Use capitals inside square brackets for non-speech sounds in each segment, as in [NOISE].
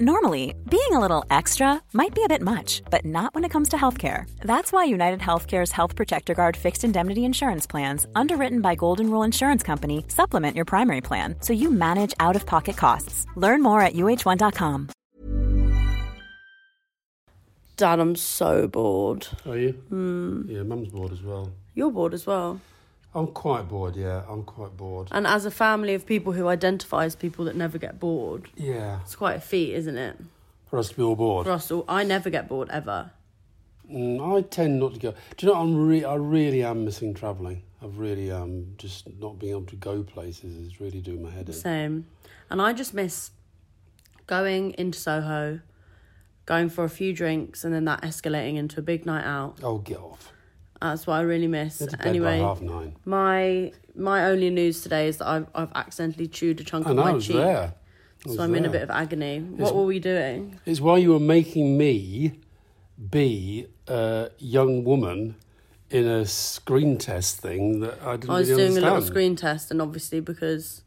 Normally, being a little extra might be a bit much, but not when it comes to healthcare. That's why United Healthcare's Health Protector Guard fixed indemnity insurance plans, underwritten by Golden Rule Insurance Company, supplement your primary plan so you manage out of pocket costs. Learn more at uh1.com. Dad, I'm so bored. Are you? Mm. Yeah, mum's bored as well. You're bored as well. I'm quite bored, yeah. I'm quite bored. And as a family of people who identify as people that never get bored, Yeah. it's quite a feat, isn't it? For us to be all bored. For us all, I never get bored ever. Mm, I tend not to go. Do you know, I'm re- I really am missing travelling. I've really am. Just not being able to go places is really doing my head in. Same. And I just miss going into Soho, going for a few drinks, and then that escalating into a big night out. Oh, get off. That's what I really miss. To Anyway, my my only news today is that I've I've accidentally chewed a chunk I of my I was cheek, there. So I'm in a bit of agony. What were we doing? It's why you were making me be a young woman in a screen test thing that I didn't I was really doing a little understand. screen test, and obviously because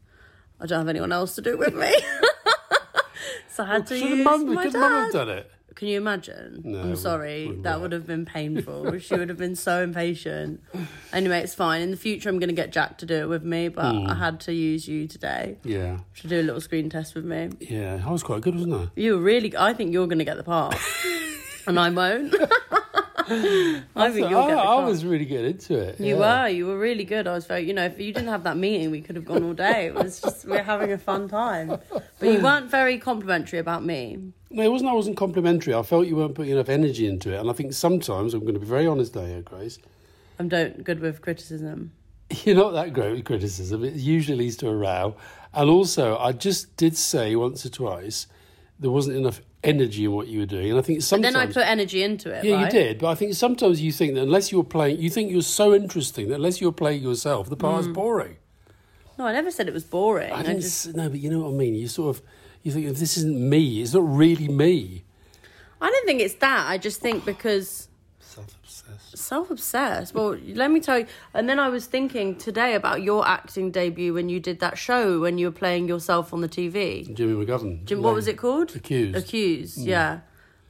I don't have anyone else to do it with me, [LAUGHS] so I had to Should use mum, my could mum have done it? Can you imagine? No, I'm sorry. wouldn't that work. would have been painful. [LAUGHS] she would have been so impatient. Anyway, it's fine. In the future, I'm going to get Jack to do it with me, but Hmm. I had to use you today Yeah. to do a little screen test with me. Yeah, I was quite good, wasn't I? You were really. I think you're going to get the part, [LAUGHS] and I won't. [LAUGHS] I think you'll I, get I was really getting into it. You yeah. were, you were really good. I was very, you know, if you didn't have that meeting, we could have gone all day. It was just, we are having a fun time. But you weren't very complimentary about me. No, it wasn't. I wasn't complimentary. I felt you weren't putting enough energy into it, and I think sometimes I'm going to be very honest here, Grace. I'm don't good with criticism. [LAUGHS] You're not that great with criticism. It usually leads to a row, and also I just did say once or twice there wasn't enough energy in what you were doing, and I think But sometimes. then I put energy into it. yeah, right? you did, but I think sometimes you think that unless you're playing, you think you're so interesting that unless you're playing yourself, the Mm. part's boring. No, I never said it was boring. I I, didn't. just, No, but you know what I mean. You sort of, you think if this isn't me, it's not really me. I don't think it's that. I just think because Self-obsessed. self-obsessed. Well, let me tell you. And then I was thinking today about your acting debut when you did that show when you were playing yourself on the TV. Jimmy McGovern. Jim, what was it called? Accused. Mm. Accused. Yeah.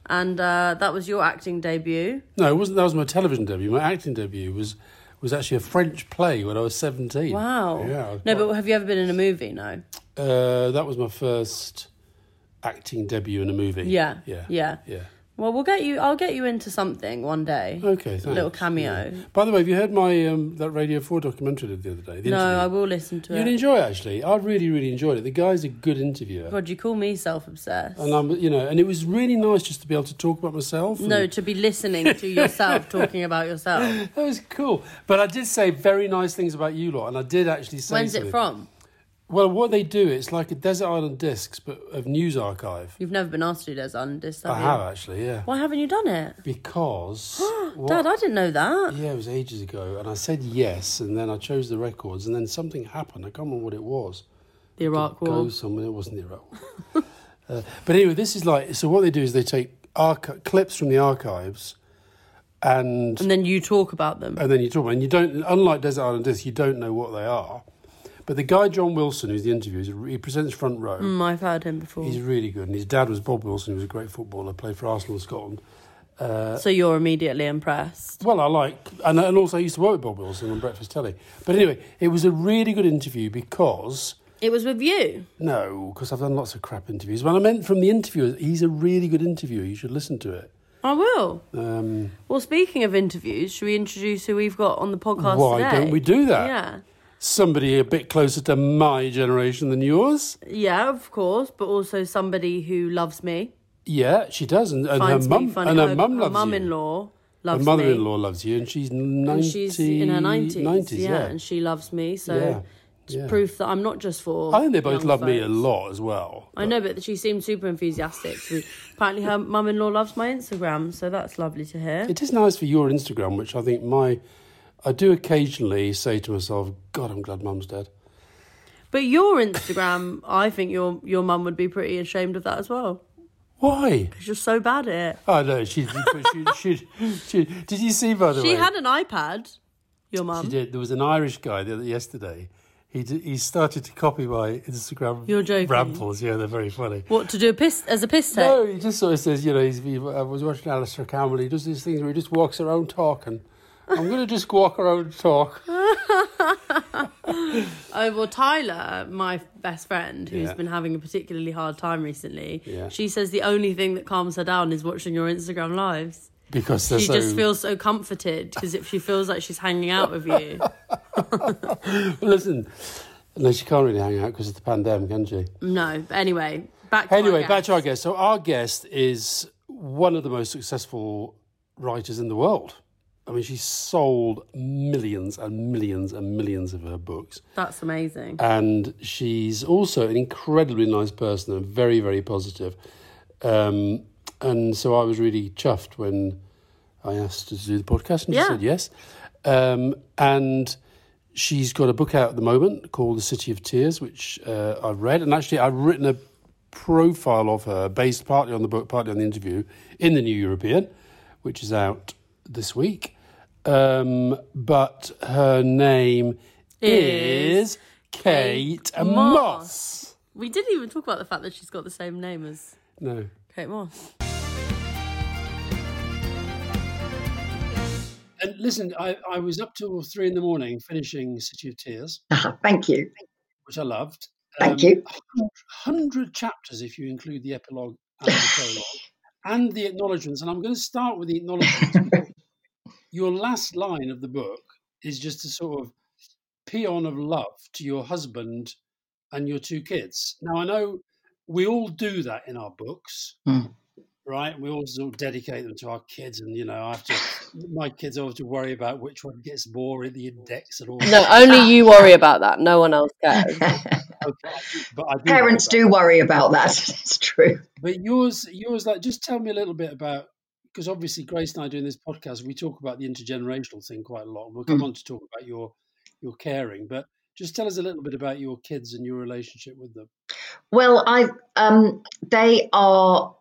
And uh, that was your acting debut. No, it wasn't. That was my television debut. My acting debut was was actually a French play when I was seventeen. Wow. Yeah. No, but have you ever been in a movie? No. uh, that was my first acting debut in a movie. Yeah. Yeah. Yeah. Yeah. Well, we'll get you. I'll get you into something one day. Okay. A little cameo. Yeah. By the way, have you heard my um, that Radio Four documentary did the other day? The No, interview? I will listen to it. You'd enjoy it actually. I really, really enjoyed it. The guy's a good interviewer. God, you call me self-obsessed. And I'm, you know, and it was really nice just to be able to talk about myself. and- no, to be listening to yourself [LAUGHS] talking about yourself. that was cool. But I did say very nice things about you lot, and I did actually say. When's it from? Well, what they do, it's like a Desert Island Discs, but of news archive. You've never been asked to do Des Island have I you? have actually, yeah. Why haven't you done it? Because what- [GASPS] Dad, I didn't know that. yeah, it was ages ago, and I said yes, and then I chose the records, and then something happened. I can't remember what it was. The Iraq Go War. somewhere. It wasn't the Iraq War. [LAUGHS] uh, but anyway, this is like so. What they do is they take archi- clips from the archives, and And then you talk about them. and then you talk about, and you don't, unlike Desert Island Discs, you don't know what they are. But the guy John Wilson, who's the interviewer, he presents front row. Mm, I've heard him before. He's really good, and his dad was Bob Wilson, who was a great footballer, played for Arsenal and Scotland. Uh, so you're immediately impressed. well, I like, and, and also I used to work with Bob Wilson on Breakfast Telly. But anyway, it was a really good interview because It was with you. no, because I've done lots of crap interviews. Well, I meant from the interviewer, he's a really good interviewer. You should listen to it. I will. Um, Well, speaking of interviews, should we introduce who we've got on the podcast why today? don't we do that? Yeah. Somebody a bit closer to my generation than yours. Yeah, of course, but also somebody who loves me, Yeah, she does, and, and her mum and her mum loves you. mum-in-law Her loves me. mother-in-law loves you, and she's ninety. And she's in her 90s. 90s, yeah, yeah. and she loves me. So Yeah. Yeah. proof that I'm not just for. I think they both love me a lot as well. I know, but she seemed super enthusiastic. Apparently, her mum-in-law loves my Instagram, so that's lovely to hear. It is nice for your Instagram, which I think my. I do occasionally say to myself, God, I'm glad mum's dead. But your Instagram, I think your your mum would be pretty ashamed of that as well. Why? Because you're so bad at it. Oh, no, she, she, she, she, Did you see, by the way? She had an iPad. Your She mum. did. There was an Irish guy the other, yesterday. He did, he started to copy my Instagram You're joking. rambles. Yeah, they're very funny. What to do a piss as a piss take? No, he just sort of says, you know, he's, he, I was watching Alastair Campbell. He does these things where he just walks around talking. I'm going to just walk around and talk. [LAUGHS] Oh well, Tyler, my best friend, who's Yeah. been having a particularly hard time recently. Yeah. She says the only thing that calms her down is watching your Instagram lives. Because they're She so. just feels so comforted because if she feels like she's hanging out with you. [LAUGHS] Listen, no, she can't really hang out because of the pandemic, can she? No, but anyway, back to Anyway, our back to our guest. guest. So, our guest is one of the most successful writers in the world. I mean, she's sold millions and millions and millions of her books. That's amazing. and she's also an incredibly nice person and very very positive um, and so I was really chuffed when I asked her to do the podcast and she Yeah. said yes um, and she's got a book out at the moment called The City of Tears which uh, I've read and actually I've written a profile of her based partly on the book partly on the interview in the New European which is out this week um, but her name Is is Kate Mosse. Mosse. We didn't even talk about the fact that she's got the same name as No. Kate Moss. And listen, I, I was up till three in the morning finishing City of Tears, [LAUGHS] Thank you. which I loved. Thank you. 100 chapters if you include the epilogue and the [LAUGHS] prologue and the acknowledgements. And I'm going to start with the acknowledgements. Your last line of the book is just a sort of paean of love to your husband and your two kids. Now, I know we all do that in our books, Mm. right? We all sort of dedicate them to our kids, and you know, I have to. My kids always have to worry about which one gets more in the index and all. No, only you [LAUGHS] worry about that. No one else [LAUGHS] cares. Okay, but I do Parents worry about do worry about that. [LAUGHS] It's true. But yours, yours, like, just tell me a little bit about because obviously Grace and I doing this podcast, we talk about the intergenerational thing quite a lot. We'll come Mm. on to talk about your your caring, but just tell us a little bit about your kids and your relationship with them. Well, I um, they are.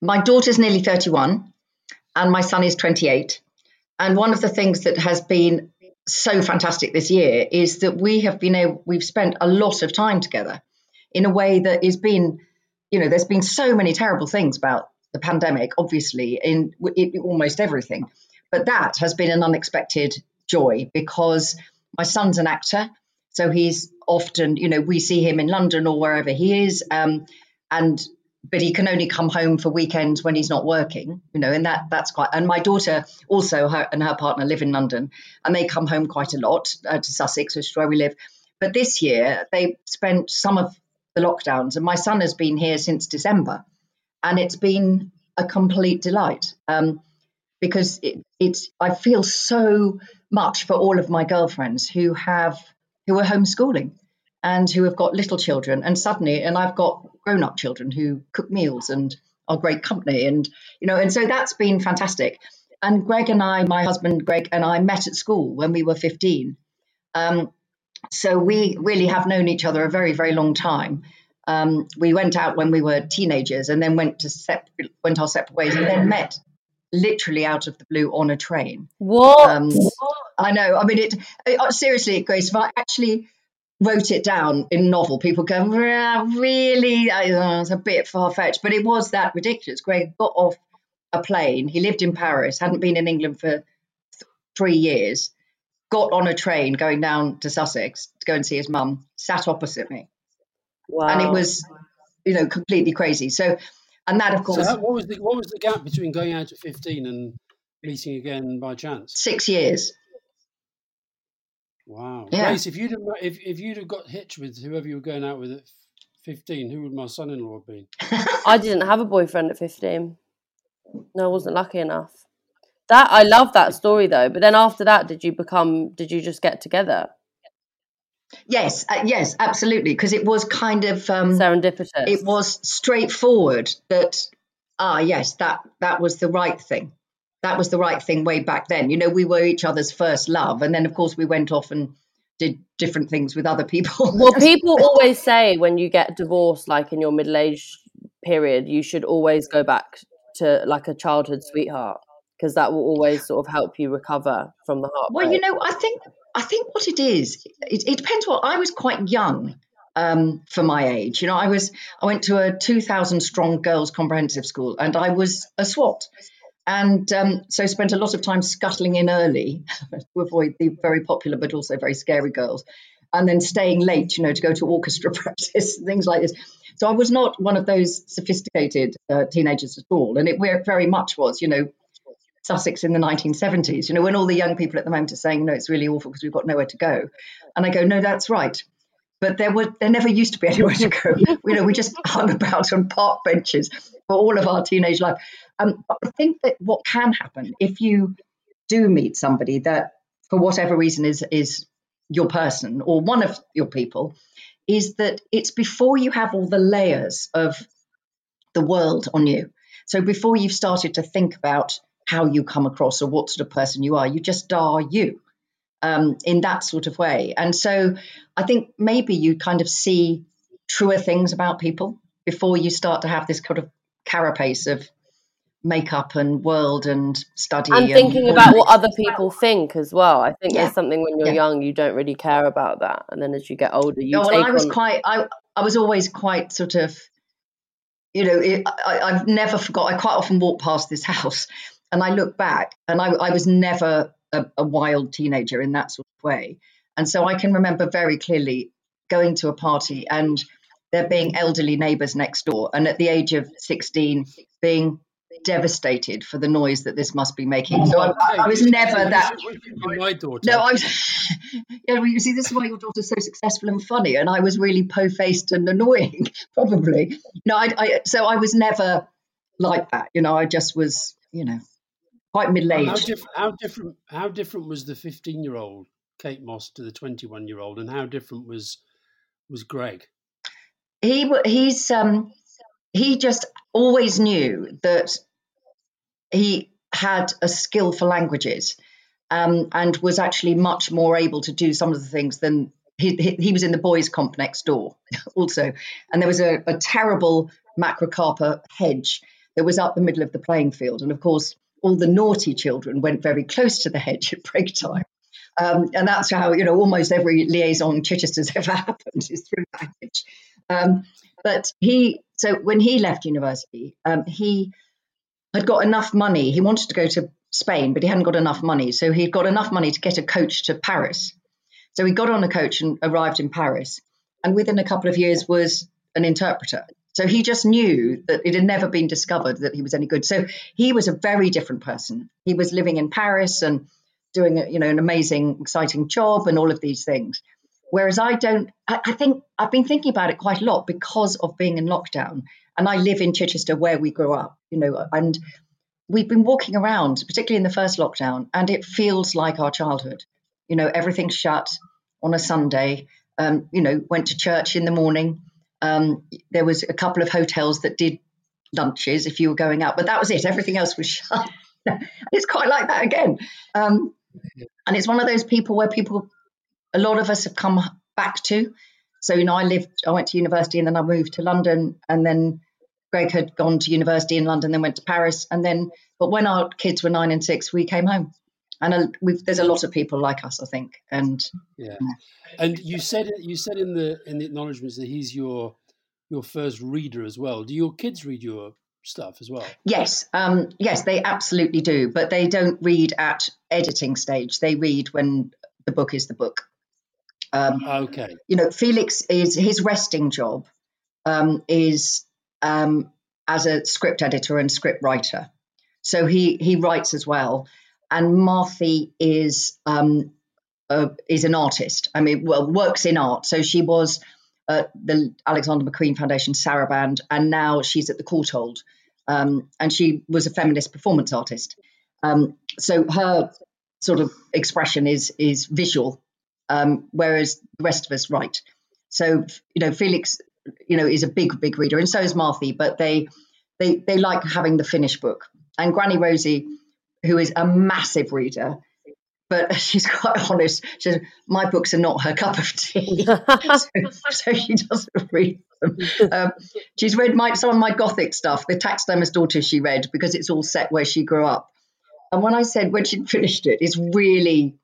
My daughter's nearly thirty-one, and my son is twenty-eight. And one of the things that has been so fantastic this year is that we have been able. We've spent a lot of time together, in a way that has been, you know, there's been so many terrible things about the pandemic, obviously, in, in almost everything. But that has been an unexpected joy because my son's an actor. So he's often, you know, we see him in London or wherever he is. Um, and but he can only come home for weekends when he's not working, you know, and that that's quite. And my daughter also, her and her partner live in London, and they come home quite a lot uh, to Sussex, which is where we live. But this year they spent some of the lockdowns, and my son has been here since December, and it's been a complete delight. Um, because it, it's I feel so much for all of my girlfriends who have who are homeschooling and who have got little children. And suddenly and I've got grown up children who cook meals and are great company and you know and so that's been fantastic. And Greg and I my husband Greg and I met at school when we were 15 um, so we really have known each other a very very long time um, we went out when we were teenagers and then went to sep- went our separate ways and then met literally out of the blue on a train What? um, I know. I mean, it, uh, seriously, Grace. If I actually wrote it down in a novel, people go, "Really? I, uh, it's a bit far fetched." But it was that ridiculous. Greg got off a plane. He lived in Paris, hadn't been in England for th- three years. Got on a train going down to Sussex to go and see his mum. Sat opposite me, wow. and it was, you know, completely crazy. So, and that, of So, course, how, what was the what was the gap between going out at fifteen and meeting again by chance? six years. Wow, Yeah. Grace, if you'd have, if if you'd have got hitched with whoever you were going out with at fifteen, who would my son-in-law have been? [LAUGHS] I didn't have a boyfriend at 15. No, I wasn't lucky enough. That I love that story though. But then after that, did you become? Did you just get together? Yes, uh, yes, absolutely, because it was kind of um, Serendipitous. it was straightforward that ah yes that that was the right thing that was the right thing way back then you know we were each other's first love and then of course we went off and did different things with other people [LAUGHS] Well, people always say when you get divorced, like in your middle age period, you should always go back to like a childhood sweetheart because that will always sort of help you recover from the heartbreak. well you know i think i think what it is it, it depends what i was quite young um, for my age. You know i was i went to a 2000 strong girls comprehensive school and i was a swat and um, so spent a lot of time scuttling in early [LAUGHS] to avoid the very popular but also very scary girls and then staying late you know to go to orchestra [LAUGHS] practice things like this. So i was not one of those sophisticated uh, teenagers at all. And it very much was you know sussex in the 1970s you know when all the young people at the moment are saying no it's really awful because we've got nowhere to go and i go no that's right but there were there never used to be [LAUGHS] anywhere to go. you know, we just [LAUGHS] hung about on park benches for all of our teenage life. Um, but I think that what can happen if you do meet somebody that, for whatever reason, is is your person or one of your people, is that it's before you have all the layers of the world on you. So before you've started to think about how you come across or what sort of person you are, you just are you um, in that sort of way. And so I think maybe you kind of see truer things about people before you start to have this kind of carapace of makeup and world and study and thinking about what other people think as well. I think Yeah. there's something when you're Yeah. young you don't really care about that, and then as you get older, you Oh, well, I was on. quite. I I was always quite sort of, you know, it, I, I've never forgot. I quite often walk past this [LAUGHS] house, and I look back, and I, I was never a, a wild teenager in that sort of way, and so I can remember very clearly going to a party and there being elderly neighbours next door, and at the age of sixteen, being devastated for the noise that this must be making. So I, I, was never that. My daughter. No, I was. [LAUGHS] yeah, well, you see, this is why your daughter's so successful and funny, and I was really po-faced and annoying, [LAUGHS] probably. No, I, I. So I was never like that. You know, I just was, you know, quite how middle-aged. different? How different? How different was the fifteen-year-old Kate Mosse to the twenty-one-year-old, and how different was was Greg? He, he's, um, he just always knew that he had a skill for languages, um, and was actually much more able to do some of the things than he, he, he was in the boys' comp next door [LAUGHS] also. And there was a, a terrible macrocarpa hedge that was up the middle of the playing field. And of course, all the naughty children went very close to the hedge at break time. Um, and that's how, you know, almost every liaison Chichester's [LAUGHS] ever happened is through that hedge. Um, but he, so when he left university, um, he had got enough money. He wanted to go to Spain, but he hadn't got enough money. So he'd got enough money to get a coach to Paris. So he got on a coach and arrived in Paris. And within a couple of years was an interpreter. So he just knew that it had never been discovered that he was any good. So he was a very different person. He was living in Paris and doing you know an amazing, exciting job and all of these things. Whereas I don't, I, think I've been thinking about it quite a lot because of being in lockdown. And I live in Chichester where we grew up, you know, and we've been walking around, particularly in the first lockdown, and it feels like our childhood. You know, everything's shut on a Sunday. Um, you know, went to church in the morning. Um, there was a couple of hotels that did lunches if you were going out, but that was it. Everything else was shut. [LAUGHS] it's quite like that again. Um, and it's one of those people where people, a lot of us have come back to. So, you know, I lived, I went to university and then I moved to London and then Greg had gone to university in London, then went to Paris. And then, but when our kids were nine and six, we came home. And we've, there's a lot of people like us, I think. And Yeah, and you said. You said in the in the acknowledgements that he's your your first reader as well. Do your kids read your stuff as well? yes, um, yes, they absolutely do. But they don't read at editing stage. They read when the book is the book. Um, Okay. you know, Felix is his resting job um, is um, as a script editor and script writer. So he he writes as well. And Martha is um, uh, is an artist. I mean, well, works in art. So she was at the Alexander McQueen Foundation Sarabande, and now she's at the Courtauld. Um, and she was a feminist performance artist. Um, so her sort of expression is is visual um, whereas the rest of us write. So you know, Felix, you know, is a big, big reader, and so is Martha. But they they they like having the finished book. And Granny Rosie, who is a massive reader, but [LAUGHS] she's quite honest. She says, My books are not her cup of tea. [LAUGHS] so, so, she doesn't read them. Um, she's read my, some of my Gothic stuff, the taxidermist's daughter she read, because it's all set where she grew up. And when I said when she'd finished it, it's really,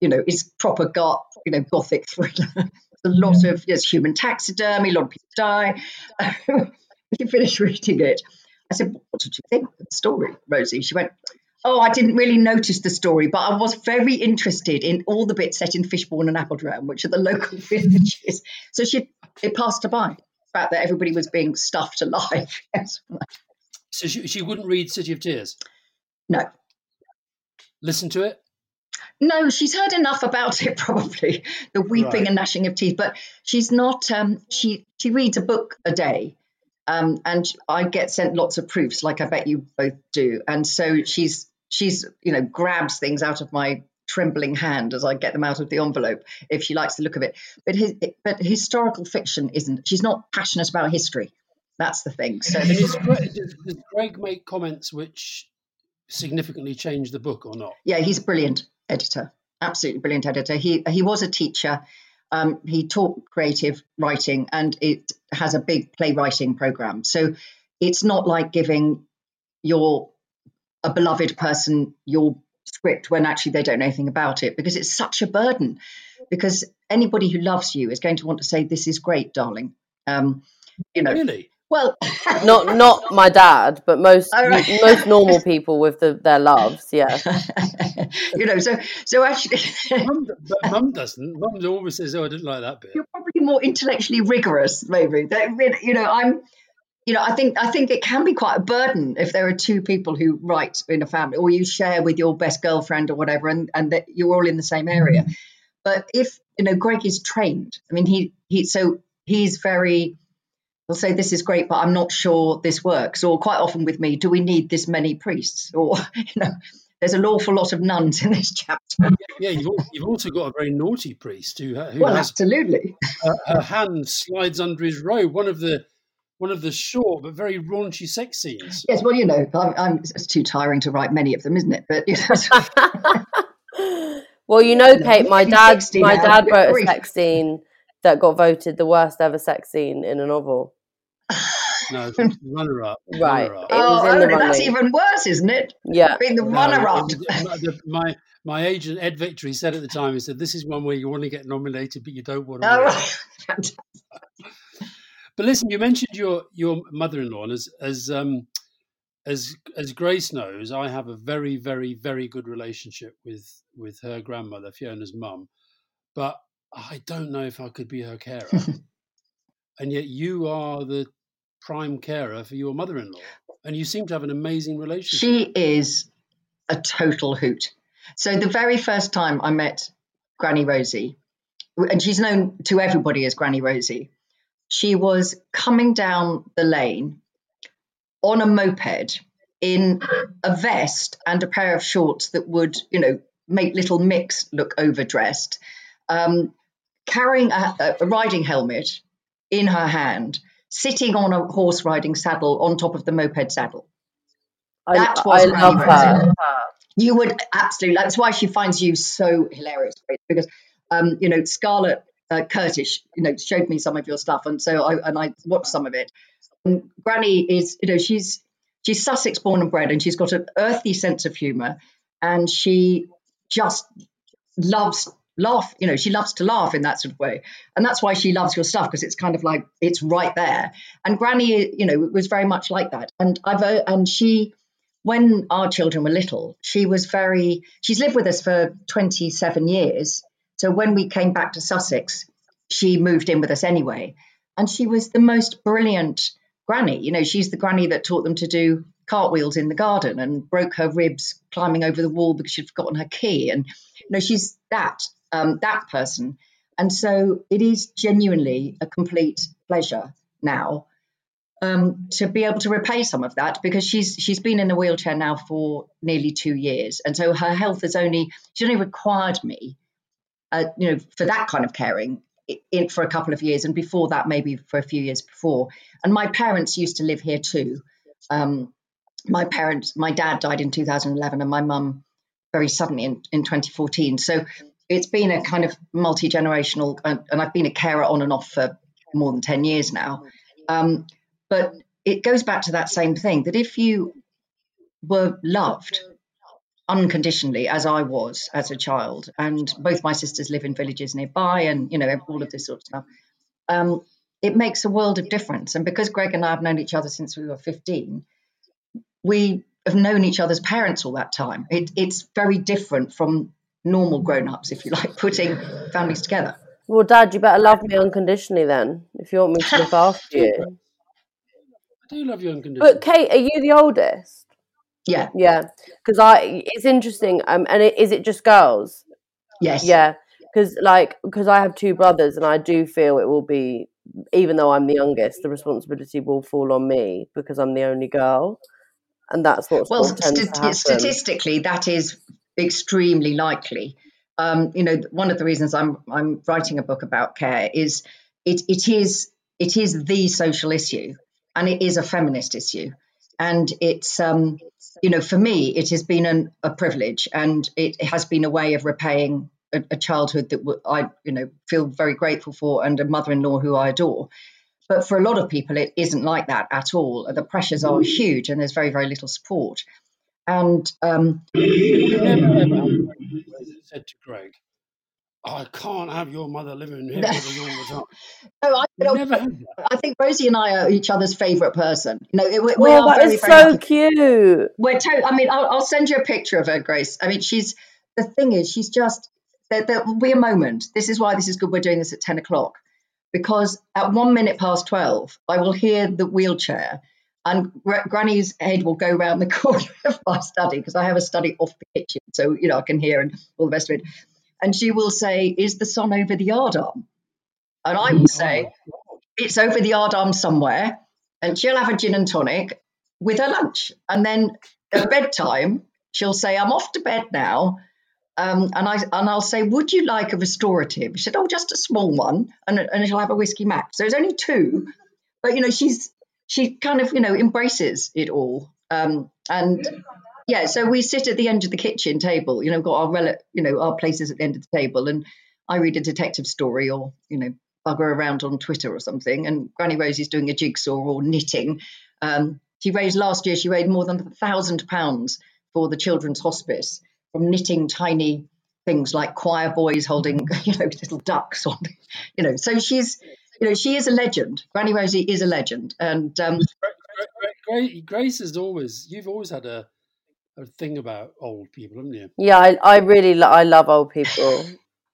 you know, it's proper got, you know, Gothic thriller. [LAUGHS] a lot of yes, human taxidermy, a lot of people die. she finished reading it, I said, What did you think of the story, Rosie? She went, Oh, I didn't really notice the story, but I was very interested in all the bits set in Fishbourne and Appledram, which are the [LAUGHS] local villages. So she it passed her by the fact that everybody was being stuffed alive. [LAUGHS] so she, she wouldn't read City of Tears? No. Listen to it? No, she's heard enough about it, [LAUGHS] probably the weeping right. and gnashing of teeth. But she's not. Um, she she reads a book a day, um, and I get sent lots of proofs, like I bet you both do. And so she's she's you know grabs things out of my trembling hand as I get them out of the envelope if she likes the look of it. But his, but historical fiction isn't. She's not passionate about history. That's the thing. So does, Greg, does Greg make comments which significantly change the book or not? Yeah, he's a brilliant editor. Absolutely brilliant editor. He he was a teacher. Um, he taught creative writing, and it has a big playwriting program. So it's not like giving your a beloved person your script when actually they don't know anything about it because it's such a burden. Because anybody who loves you is going to want to say this is great darling. Um, you know. Really? Well [LAUGHS] not not my dad but most right. most normal people with the, their loves yeah. [LAUGHS] You know so so actually mum, but mum doesn't. Mum always says oh i didn't like that bit. You're probably more intellectually rigorous maybe. You know i'm you know, I think I think it can be quite a burden if there are two people who write in a family, or you share with your best girlfriend or whatever, and and that you're all in the same area. Mm-hmm. But if you know, Greg is trained. I mean, he he so he's very. He'll say this is great, but I'm not sure this works. Or quite often with me, do we need this many priests? Or [LAUGHS] you know, there's an awful lot of nuns in this chapter. Yeah, you've, you've also got a very naughty priest who, who well, has absolutely. Her, her hand slides under his robe. One of the one of the short but very raunchy sex scenes. Yes, well, you know, I'm, I'm, it's too tiring to write many of them, isn't it? But you know, [LAUGHS] well, you know, Kate, my dad, my dad wrote a sex scene that got voted the worst ever sex scene in a novel. No, [LAUGHS] runner up. Right. Runner-up. Oh, that's even worse, isn't it? Yeah. Being the no, runner up. my my agent Ed Victor said at the time, he said, "This is one where you want to get nominated, but you don't want to." Oh, [LAUGHS] but listen, you mentioned your your mother-in-law, and as as um, as as Grace knows, I have a very very very good relationship with with her grandmother, Fiona's mum. But I don't know if I could be her carer. [LAUGHS] and yet you are the prime carer for your mother-in-law, and you seem to have an amazing relationship. She is a total hoot. So the very first time I met Granny Rosie, and she's known to everybody as Granny Rosie she was coming down the lane on a moped in a vest and a pair of shorts that would, you know, make little Mix look overdressed, um, carrying a, a, riding helmet in her hand, sitting on a horse riding saddle on top of the moped saddle. That I, was I love her. You would absolutely. That's why she finds you so hilarious because, um, you know, Scarlett uh, Curtis, you know, showed me some of your stuff, and so I and I watched some of it. And Granny is, you know, she's she's Sussex born and bred, and she's got an earthy sense of humour, and she just loves laugh. You know, she loves to laugh in that sort of way, and that's why she loves your stuff because it's kind of like it's right there. And Granny, you know, was very much like that. And I've uh, and she when our children were little, she was very, she's lived with us for 27 years. So when we came back to Sussex, she moved in with us anyway. And she was the most brilliant granny. You know, she's the granny that taught them to do cartwheels in the garden and broke her ribs climbing over the wall because she'd forgotten her key. And, you know, she's that, um, that person. And so it is genuinely a complete pleasure now um, to be able to repay some of that because she's she's been in a wheelchair now for nearly two years, and so her health has only she's only required me uh, you know, for that kind of caring in, for a couple of years, and before that, maybe for a few years before. And my parents used to live here too. Um, my parents, my dad died in 2011, and my mum very suddenly in, in 2014. So it's been a kind of multi generational, and, and, I've been a carer on and off for more than 10 years now. Um, but it goes back to that same thing that if you were loved unconditionally as I was as a child, and both my sisters live in villages nearby, and you know all of this sort of stuff. Um, it makes a world of difference, and because Greg and I have known each other since we were fifteen, we have known each other's parents all that time. It, it's very different from normal grown-ups, if you like, [LAUGHS] putting families together. Well, Dad, you better love me unconditionally then, if you want me to look after you. [LAUGHS] I do love you unconditionally. But Kate, are you the oldest? Yeah. Yeah. Because I, it's interesting. Um, and it, is it just girls? Yes. Yeah. Because like, because I have two brothers, and I do feel it will be, even though I'm the youngest, the responsibility will fall on me because I'm the only girl, and that's what well, st- statistically, that is extremely likely. Um, you know, one of the reasons I'm I'm writing a book about care is it it is it is the social issue, and it is a feminist issue, and it's um, you know, for me, it has been an, a privilege and it has been a way of repaying a, a childhood that I, you know, feel very grateful for and a mother in law who I adore. But for a lot of people, it isn't like that at all. The pressures are huge and there's very, very little support. And um, said to Greg, I can't have your mother living [LAUGHS] here with us all the time. no, I, oh, Never [LAUGHS] I think Rosie and I are each other's favourite person. You know, we, we oh, are that very, is very so lucky. cute. We're to- I mean, I'll, I'll, send you a picture of her, Grace. I mean, she's the thing is, she's just there, there will be a moment. This is why this is good. We're doing this at ten o'clock because at one minute past twelve, I will hear the wheelchair. And Granny's head will go round the [LAUGHS] corner of my study because I have a study off the kitchen, so you know I can hear and all the rest of it and she will say, Is the sun over the yard arm? And I will say, It's over the yard arm somewhere. And she'll have a gin and tonic with her lunch. And then at bedtime, she'll say, I'm off to bed now. Um, and I and I'll say, would you like a restorative? She said, oh, just a small one, and and she'll have a whiskey mac. So it's only two, but you know she's she kind of you know embraces it all. Um, and yeah, so we sit at the end of the kitchen table. You know, got our rel- you know our places at the end of the table, and I read a detective story or you know bugger around on Twitter or something. And Granny Rosie's doing a jigsaw or knitting. Um, she raised last year. She raised more than a thousand pounds for the Children's Hospice from knitting tiny things like choir boys holding [LAUGHS] you know little ducks on. You know, so she's you know she is a legend. Granny Rosie is a legend, and um, Grace has always you've always had a a thing about old people, haven't you? Yeah, I, I really lo- I love old people.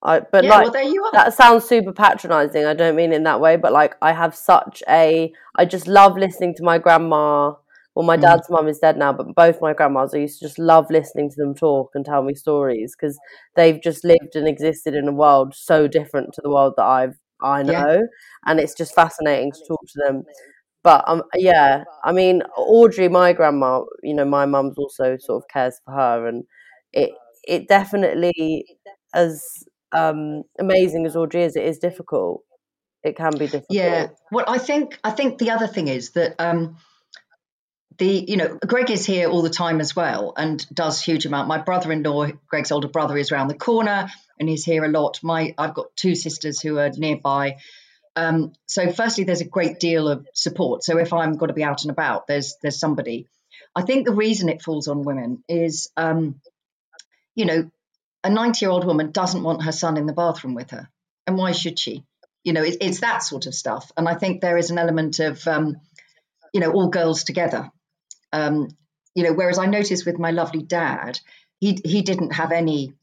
I, but yeah, like well, there you are. that sounds super patronizing. I don't mean in that way, but like I have such a I just love listening to my grandma. Well, my mm. dad's mm. mum is dead now, but both my grandmas, I used to just love listening to them talk and tell me stories because they've just lived and existed in a world so different to the world that I've I know, yeah. and it's just fascinating to talk to them but um, yeah, I mean, Audrey, my grandma, you know, my mum's also sort of cares for her, and it it definitely, as um, amazing as Audrey is, it is difficult. It can be difficult. Yeah. Well, I think I think the other thing is that um, the you know Greg is here all the time as well and does huge amount. My brother-in-law, Greg's older brother, is around the corner and he's here a lot. My I've got two sisters who are nearby um, so, firstly, there's a great deal of support. So, if I'm going to be out and about, there's there's somebody. I think the reason it falls on women is, um, you know, a 90 year old woman doesn't want her son in the bathroom with her, and why should she? You know, it, it's that sort of stuff. And I think there is an element of, um, you know, all girls together. Um, you know, whereas I noticed with my lovely dad, he he didn't have any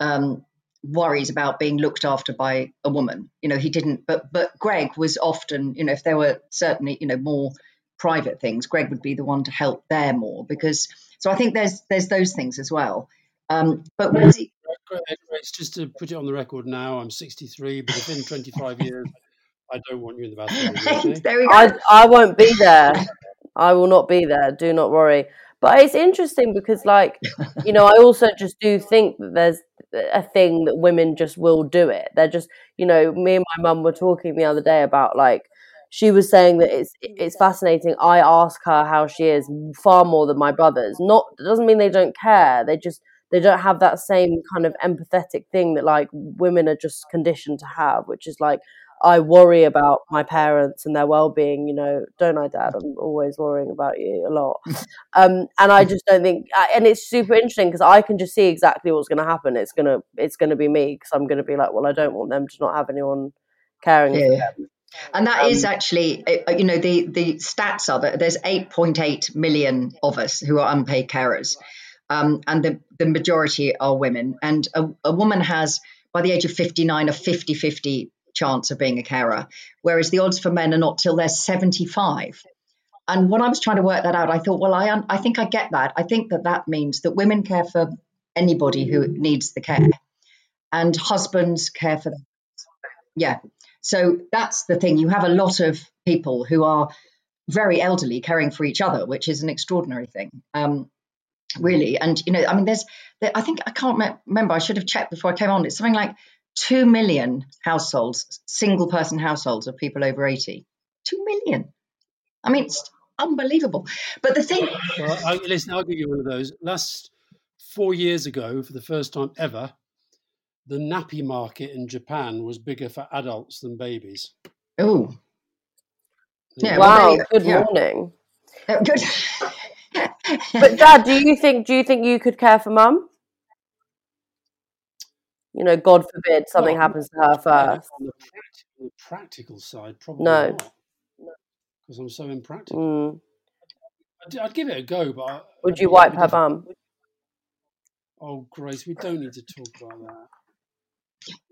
um, worries about being looked after by a woman. You know, he didn't. But but Greg was often, you know, if there were certainly, you know, more private things, Greg would be the one to help there more because. So I think there's there's those things as well. Um, but was he? Just to put it on the record now, I'm 63, but within 25 years I don't want you in the bathroom. [LAUGHS] there we go. I, I won't be there. I will not be there. Do not worry. But it's interesting because, like, you know, I also just do think that there's a thing that women just will do it. They're just, you know, me and my mum were talking the other day about like she was saying that it's mm-hmm. it's fascinating. I ask her how she is far more than my brothers. Not it doesn't mean they don't care. They just they don't have that same kind of empathetic thing that like women are just conditioned to have, which is like I worry about my parents and their well-being. You know, don't I, Dad? I'm always worrying about you a lot. [LAUGHS] Um, and I just don't think. And it's super interesting because I can just see exactly what's going to happen. It's gonna it's going to be me because I'm going to be like, well, I don't want them to not have anyone caring yeah. And that um, is actually, uh, you know, the the stats are that there's 8.8 million of us who are unpaid carers, um, and the the majority are women. And a, a woman has, by the age of 59, a 50 50 chance of being a carer, whereas the odds for men are not till they're 75. And when I was trying to work that out, I thought, well, I, I think I get that. I think that that means that women care for anybody who needs the care, and husbands care for them. Yeah. So that's the thing. You have a lot of people who are very elderly caring for each other, which is an extraordinary thing. Um, really. And, you know, I mean, there's, there, I think, I can't remember, I should have checked before I came on. It's something like 2 million households, single person households of people over 80. 2 million. I mean, it's unbelievable. But the thing. Well, I, listen, I'll give you one of those. Last four years ago, for the first time ever, the nappy market in Japan was bigger for adults than babies. Oh. Yeah, wow. Well, good yeah. morning. Good. [LAUGHS] but Dad, do you think do you think you could care for Mum? You know, God forbid something well, happens to her first. On the, practical, practical side, probably no, because I'm so impractical. Mm. I'd, I'd, give it a go, but I, would I'd you wipe her bum? Oh, Grace, we don't need to talk about that.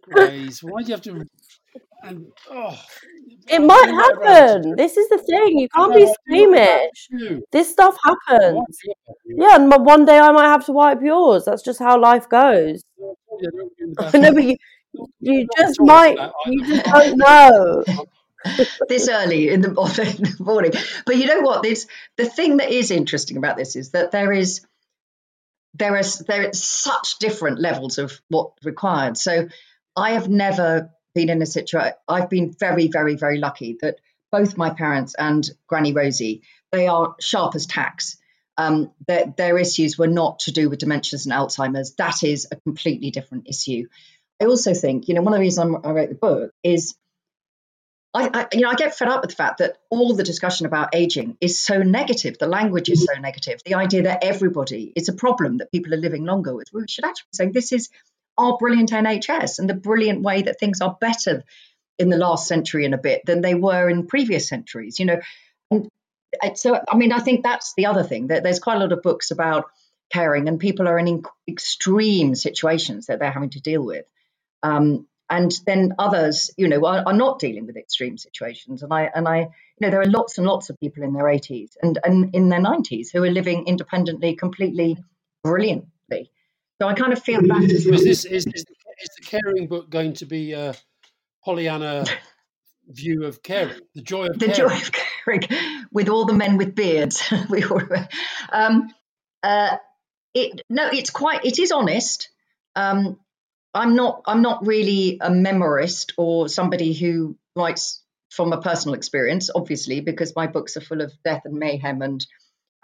Grace, why do you have to? And, oh, it might happen. This is the thing. You can't be squeamish. This stuff happens. Yeah, and one day I might have to wipe yours. That's just how life goes. [LAUGHS] [LAUGHS] no, but you, you just might. You just don't know. [LAUGHS] this early in the morning. But you know what? This the thing that is interesting about this is that there is there is there is such different levels of what required. So I have never been in a situation. I've been very, very, very lucky that both my parents and Granny Rosie they are sharp as tacks. Um, their, their issues were not to do with dementias and Alzheimer's. That is a completely different issue. I also think, you know, one of the reasons I wrote the book is I, I, you know, I get fed up with the fact that all the discussion about aging is so negative. The language is so negative. The idea that everybody is a problem that people are living longer with. We should actually be saying this is our brilliant NHS and the brilliant way that things are better in the last century and a bit than they were in previous centuries. You know, and so I mean, I think that's the other thing. That there's quite a lot of books about caring, and people are in extreme situations that they're having to deal with. Um, and then others, you know, are, are, not dealing with extreme situations. And I and I, you know, there are lots and lots of people in their 80s and, and in their 90s who are living independently, completely brilliantly. So I kind of feel that. Is this is, is, is the caring book going to be a Pollyanna view of caring, the joy of the caring. joy of caring, with all the men with beards? [LAUGHS] we were, um, uh, it no, it's quite. It is honest. Um, I'm not I'm not really a memorist or somebody who writes from a personal experience, obviously, because my books are full of death and mayhem and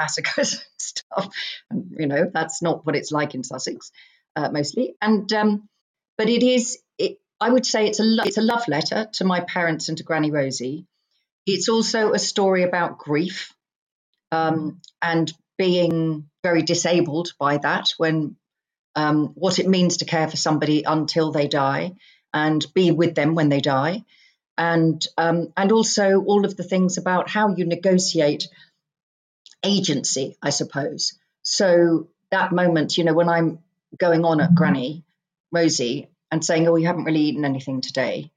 massacres [LAUGHS] and stuff. And, you know, that's not what it's like in Sussex, uh, mostly. And um, but it is. It, I would say it's a lo- it's a love letter to my parents and to Granny Rosie. It's also a story about grief um, and being very disabled by that when um, what it means to care for somebody until they die and be with them when they die, and um, and also all of the things about how you negotiate agency, I suppose. So that moment, you know, when I'm going on at Granny Rosie and saying, "Oh, you haven't really eaten anything today,"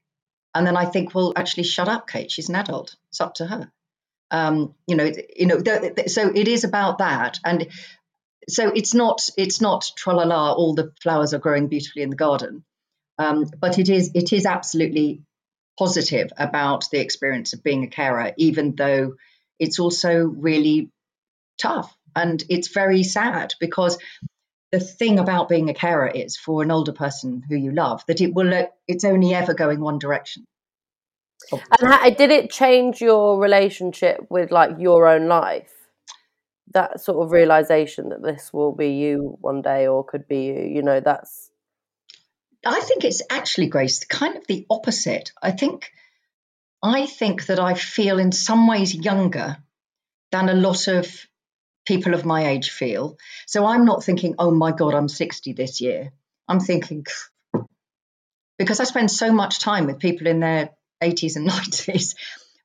and then I think, "Well, actually, shut up, Kate. She's an adult. It's up to her." Um, you know, you know. So it is about that, and so it's not it's not tralala all the flowers are growing beautifully in the garden um, but it is it is absolutely positive about the experience of being a carer even though it's also really tough and it's very sad because the thing about being a carer is for an older person who you love that it will it's only ever going one direction. And how, did it change your relationship with like your own life? That sort of realization that this will be you one day or could be you, you know, that's. I think it's actually, Grace, kind of the opposite. I think, I think that I feel in some ways younger than a lot of people of my age feel. So I'm not thinking, oh my God, I'm 60 this year. I'm thinking, because I spend so much time with people in their 80s and [LAUGHS] 90s,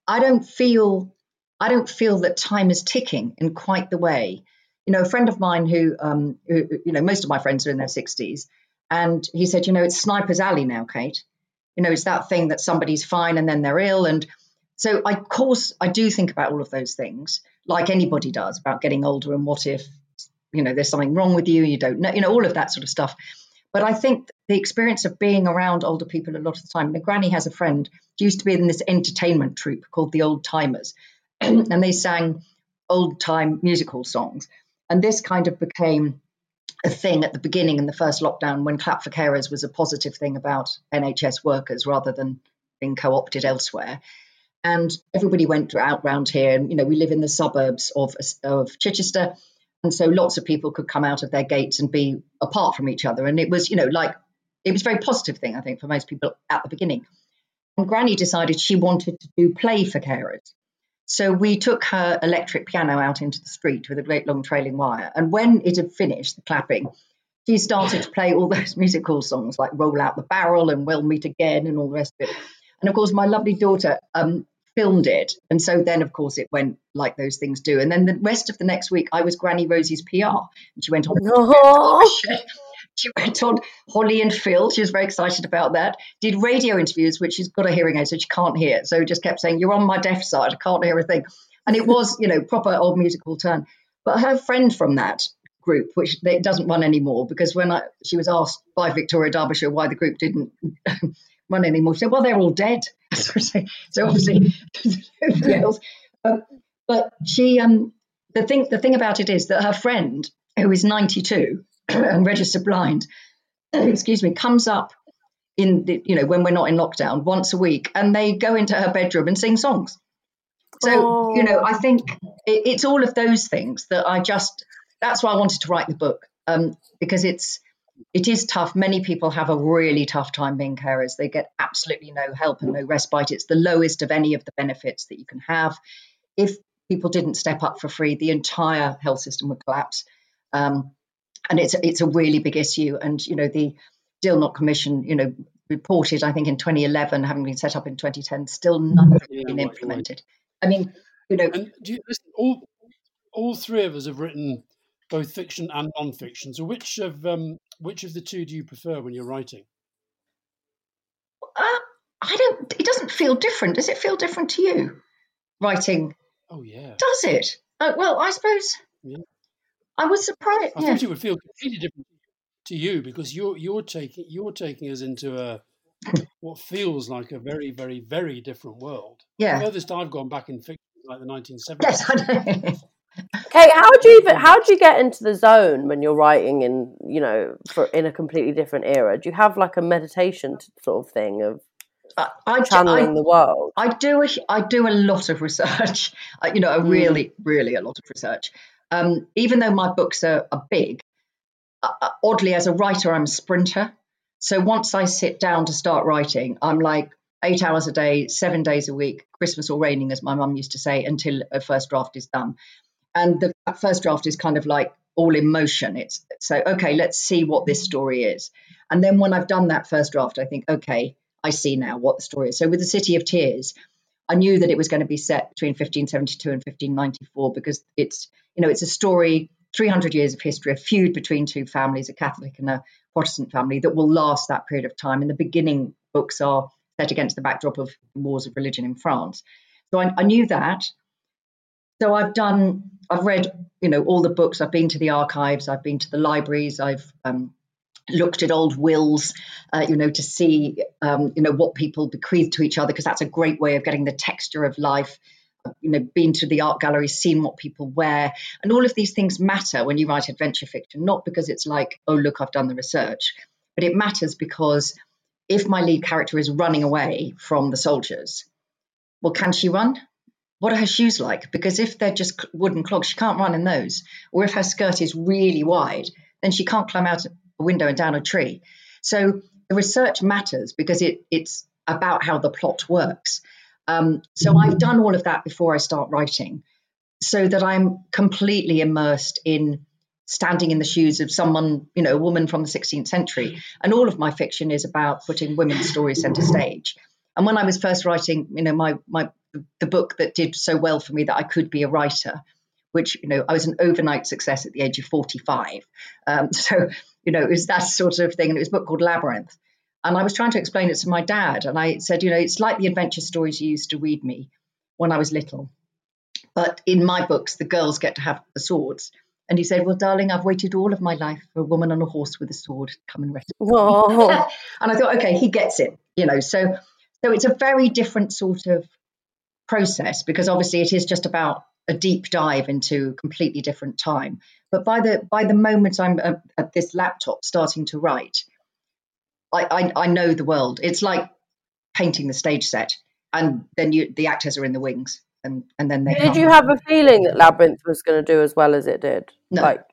I don't feel I don't feel that time is ticking in quite the way. You know, a friend of mine who, um, who, you know, most of my friends are in their 60s, and he said, you know, it's sniper's alley now, Kate. You know, it's that thing that somebody's fine and then they're ill, and so I, of course, I do think about all of those things, like anybody does, about getting older and what if, you know, there's something wrong with you, you don't know, you know, all of that sort of stuff. But I think the experience of being around older people a lot of the time. My granny has a friend. She used to be in this entertainment troupe called the Old Timers, [CLEARS THROAT] and they sang old time musical songs. And this kind of became a thing at the beginning in the first lockdown when Clap for Carers was a positive thing about NHS workers rather than being co opted elsewhere. And everybody went out round here. And, you know, we live in the suburbs of, of Chichester. And so lots of people could come out of their gates and be apart from each other. And it was, you know, like it was a very positive thing, I think, for most people at the beginning. And Granny decided she wanted to do play for carers. So we took her electric piano out into the street with a great long trailing wire. And when it had finished, the clapping, she started to play all [LAUGHS] those musical songs like Roll Out the Barrel and We'll Meet Again and all the rest of it. And of course, my lovely daughter um, filmed it. And so then, of course, it went like those things do. And then the rest of the next week, I was Granny Rosie's PR. And she went on. Oh. [LAUGHS] She [LAUGHS] went on Holly and Phil. She was very excited about that. Did radio interviews, which she's got a hearing aid, so she can't hear. So just kept saying, You're on my deaf side. I can't hear a thing. And it was, you know, proper old musical turn. But her friend from that group, which it doesn't run anymore, because when I, she was asked by Victoria Derbyshire why the group didn't [LAUGHS] run anymore, she said, Well, they're all dead. [LAUGHS] so obviously, but she, um, the thing, the thing about it is that her friend, who is 92 [CLEARS THROAT] and register blind, [CLEARS THROAT] excuse me, comes up in the, you know when we're not in lockdown once a week, and they go into her bedroom and sing songs. So oh. you know, I think it, it's all of those things that I just. That's why I wanted to write the book um, because it's it is tough. Many people have a really tough time being carers. They get absolutely no help and no respite. It's the lowest of any of the benefits that you can have. If people didn't step up for free, the entire health system would collapse. Um, and it's it's a really big issue. And you know the Dilnot Commission, you know, reported I think in 2011, having been set up in 2010, still none of it been implemented. I mean, you know, and you, listen, all all three of us have written both fiction and non-fiction. So which of um, which of the two do you prefer when you're writing? Uh, I don't. It doesn't feel different. Does it feel different to you? Writing. Oh yeah. Does it? Uh, well, I suppose. Yeah. I was surprised. I yeah. thought it would feel completely different to you because you're you're taking you're taking us into a what feels like a very very very different world. Yeah. The furthest I've gone back in fiction like the 1970s. Yes, I know. Okay, how do you even [LAUGHS] how do you get into the zone when you're writing in you know for in a completely different era? Do you have like a meditation sort of thing of I, channeling I, the world? I do. A, I do a lot of research. you know, a hmm. really, mm. really a lot of research. Um, even though my books are, are big, uh, uh, oddly, as a writer, I'm a sprinter. So once I sit down to start writing, I'm like eight hours a day, seven days a week, Christmas or raining, as my mum used to say, until a first draft is done and the first draft is kind of like all in motion. It's so okay, let's see what this story is. And then when I've done that first draft, I think, okay, I see now what the story is. So with the City of Tears, I knew that it was going to be set between 1572 and 1594 because it's you know it's a story 300 years of history, a feud between two families, a Catholic and a Protestant family, that will last that period of time. And the beginning books are set against the backdrop of wars of religion in France. So I, I knew that. So I've done, I've read, you know, all the books. I've been to the archives. I've been to the libraries. I've um, looked at old wills, uh, you know, to see, um, you know, what people bequeathed to each other, because that's a great way of getting the texture of life. you know, been to the art gallery, seen what people wear, and all of these things matter when you write adventure fiction. Not because it's like, oh look, I've done the research, but it matters because if my lead character is running away from the soldiers, well, can she run? What are her shoes like? Because if they're just wooden clogs, she can't run in those. Or if her skirt is really wide, then she can't climb out a window and down a tree. So the research matters because it, it's about how the plot works. Um, so I've done all of that before I start writing, so that I'm completely immersed in standing in the shoes of someone, you know, a woman from the 16th century. And all of my fiction is about putting women's stories center stage. And when I was first writing, you know, my my the book that did so well for me that I could be a writer, which you know I was an overnight success at the age of 45. Um, [LAUGHS] so you know it was that sort of thing, and it was a book called Labyrinth. And I was trying to explain it to my dad, and I said, you know, it's like the adventure stories you used to read me when I was little, but in my books the girls get to have the swords. And he said, Well, darling, I've waited all of my life for a woman on a horse with a sword to come and rescue me. [LAUGHS] and I thought, okay, he gets it, you know. So so it's a very different sort of process because obviously it is just about a deep dive into a completely different time. But by the by the moment I'm at, at this laptop starting to write, I, I, I know the world. It's like painting the stage set, and then you the actors are in the wings, and and then they. Did come. you have a feeling that Labyrinth was going to do as well as it did? No. Like,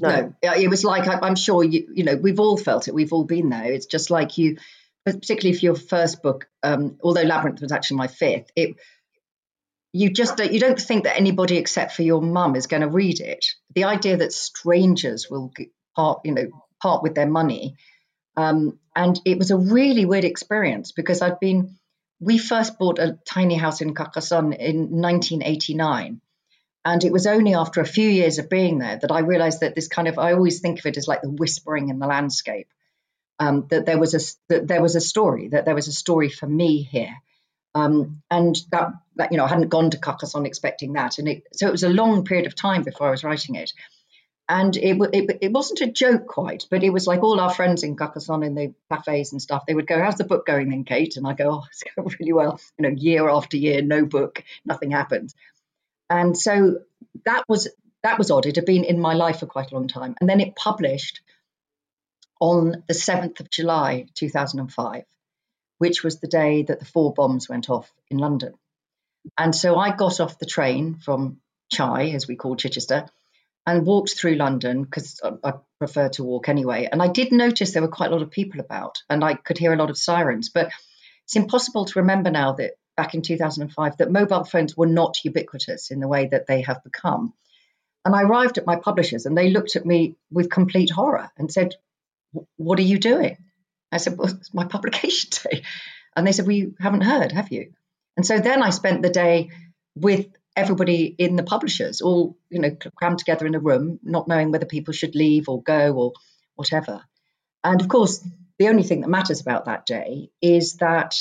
no. no. It was like I, I'm sure you you know we've all felt it. We've all been there. It's just like you particularly for your first book, um, although Labyrinth was actually my fifth, it you just don't, you don't think that anybody except for your mum is going to read it. The idea that strangers will part, you know, part with their money, um, and it was a really weird experience because I'd been. We first bought a tiny house in Carcassonne in 1989. And it was only after a few years of being there that I realized that this kind of, I always think of it as like the whispering in the landscape um, that there was a that there was a story that there was a story for me here, um, and that, that you know I hadn't gone to Carcassonne expecting that, and it, so it was a long period of time before I was writing it, and it, it it wasn't a joke quite, but it was like all our friends in Carcassonne in the cafes and stuff. They would go, "How's the book going then, Kate?" And I go, "Oh, it's [LAUGHS] going really well." You know, year after year, no book, nothing happened, and so that was that was odd. It had been in my life for quite a long time, and then it published on the 7th of July 2005, which was the day that the four bombs went off in London. And so I got off the train from Chi, as we call Chichester, and walked through London because I prefer to walk anyway. And I did notice there were quite a lot of people about, and I could hear a lot of sirens. But it's impossible to remember now that back in 2005 that mobile phones were not ubiquitous in the way that they have become. And I arrived at my publishers and they looked at me with complete horror and said, what are you doing? I said, well, it's my [LAUGHS] publication day. And they said, you haven't heard, have you? And so then I spent the day with everybody in the publishers, all, you know, crammed together in a room, not knowing whether people should leave or go or whatever. And of course, the only thing that matters about that day is that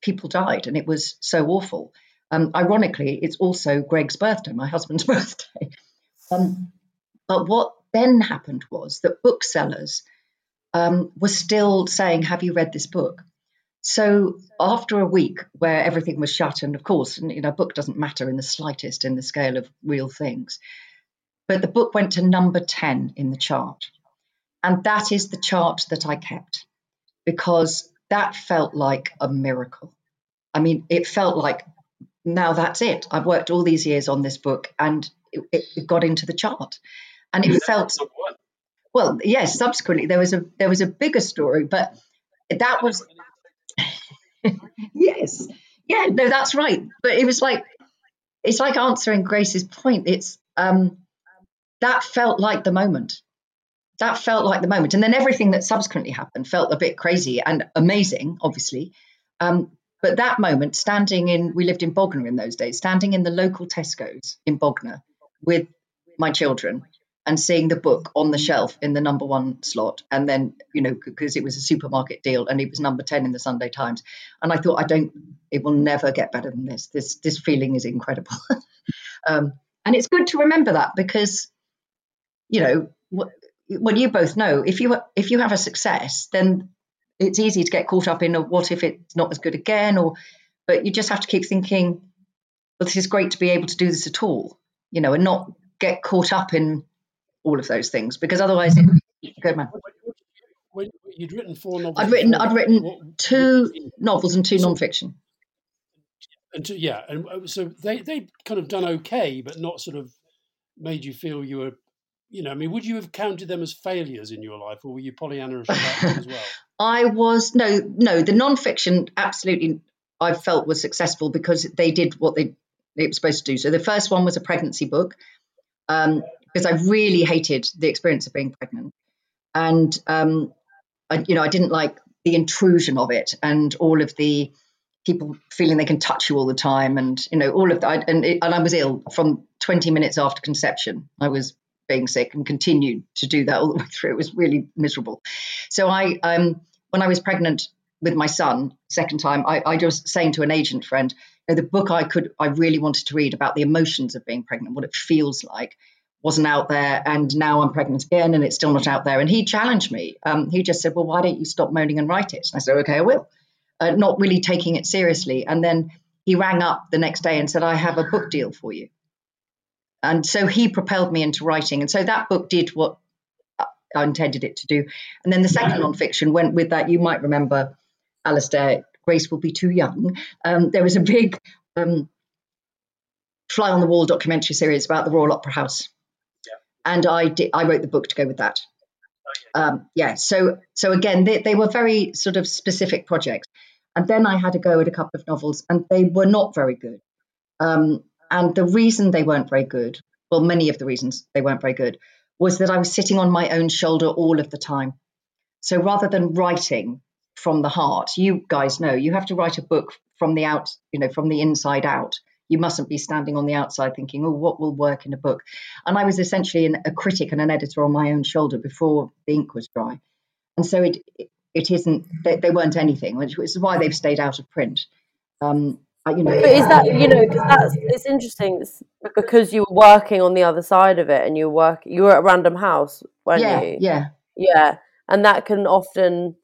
people died and it was so awful. Um, ironically, it's also Greg's birthday, my husband's [LAUGHS] birthday. Um, but what then happened was that booksellers um, was still saying, Have you read this book? So after a week where everything was shut, and of course, you know, a book doesn't matter in the slightest in the scale of real things, but the book went to number 10 in the chart. And that is the chart that I kept because that felt like a miracle. I mean, it felt like now that's it. I've worked all these years on this book and it, it got into the chart. And it felt well, yes, subsequently there was a there was a bigger story, but that was [LAUGHS] yes, yeah, no, that's right. But it was like it's like answering Grace's point. It's um that felt like the moment. That felt like the moment, and then everything that subsequently happened felt a bit crazy and amazing, obviously. Um, but that moment, standing in, we lived in Bognor in those days, standing in the local Tesco's in Bognor with my children, and seeing the book on the shelf in the number one slot and then you know because it was a supermarket deal and it was number 10 in the sunday times. And i thought i don't it will never get better than this. This this feeling is incredible. [LAUGHS] Um, and it's good to remember that because you know well you both know if you if you have a success then it's easy to get caught up in a what if it's not as good again or but you just have to keep thinking but this is great to be able to do this at all, you know, and not get caught up in all of those things because otherwise, it, good man. When you'd written four novels. I'd written I'd written two novels and two So- non-fiction. and two, yeah, and uh, so they they kind of done okay, but not sort of made you feel you were, you know, I mean, would you have counted them as failures in your life, or were you Pollyanna as well? [LAUGHS] I was no no the non-fiction absolutely I felt was successful because they did what they they were supposed to do. So the first one was a pregnancy book um, because I really hated the experience of being pregnant, and um, I, you know I didn't like the intrusion of it and all of the people feeling they can touch you all the time and you know all of that and it, and I was ill from 20 minutes after conception. I was being sick and continued to do that all the way through. It was really miserable. So I um when I was pregnant with my son second time I, I was saying to an agent friend you know, the book I could I really wanted to read about the emotions of being pregnant what it feels like wasn't out there and now I'm pregnant again and it's still not out there and he challenged me um, he just said well why don't you stop moaning and write it and I said okay I will uh, not really taking it seriously. And then he rang up the next day and said, I have a book deal for you. And so he propelled me into writing. And so that book did what I intended it to do. And then the second nonfiction went with that. You might remember, Alastair, Grace will be too young. Um, there was a big um, fly on the wall documentary series about the Royal Opera House. And I did, I wrote the book to go with that. Um, yeah, so so again, they, they were very sort of specific projects. And then I had a go at a couple of novels, and they were not very good. Um, and the reason they weren't very good, well, many of the reasons they weren't very good, was that I was sitting on my own shoulder all of the time. So rather than writing from the heart, you guys know you have to write a book from the out, you know, from the inside out. You mustn't be standing on the outside thinking, oh, what will work in a book? And I was essentially an, a critic and an editor on my own shoulder before the ink was dry. And so it, it, isn't, they, they weren't anything, which is why they've stayed out of print. Um, you know, But is that you know because that's it's interesting it's because you were working on the other side of it and you were work you were at Random House, weren't yeah, you? yeah, Yeah, and that can often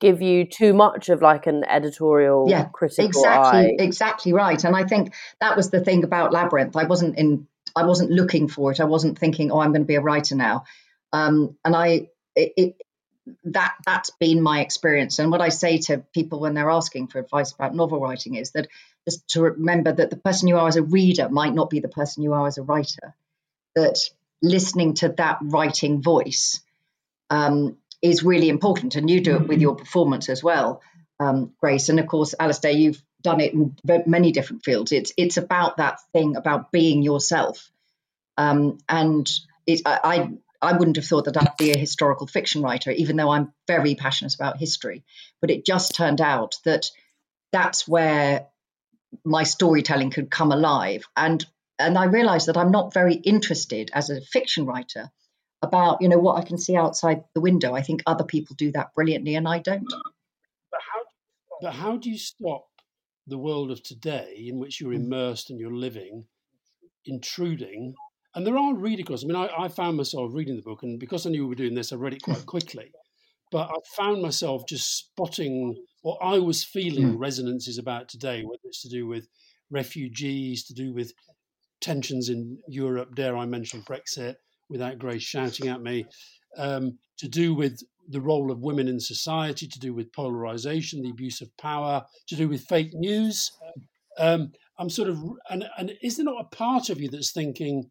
give you too much of like an editorial yeah, critical exactly, eye. exactly right. And I think that was the thing about Labyrinth. I wasn't in, I wasn't looking for it. I wasn't thinking, oh, I'm going to be a writer now. Um, and I, it, it, that that's been my experience. And what I say to people when they're asking for advice about novel writing is that just to remember that the person you are as a reader might not be the person you are as a writer. That listening to that writing voice um, is really important, and you do it with your performance as well, um, Grace. And of course, Alastair, you've done it in many different fields. It's it's about that thing about being yourself, um, and it, I, I I wouldn't have thought that I'd be a historical fiction writer, even though I'm very passionate about history. But it just turned out that that's where my storytelling could come alive, and and I realised that I'm not very interested as a fiction writer about you know what I can see outside the window. I think other people do that brilliantly, and I don't. But how, but how do you stop the world of today in which you're mm. immersed and you're living intruding? And there are reader I mean, I, I found myself reading the book, and because I knew we were doing this, I read it quite [LAUGHS] quickly. But I found myself just spotting what I was feeling mm. resonances about today, whether it's to do with refugees, to do with tensions in Europe, dare I mention Brexit, without Grace shouting at me, um, to do with the role of women in society, to do with polarization, the abuse of power, to do with fake news. Um, I'm sort of, and, and is there not a part of you that's thinking,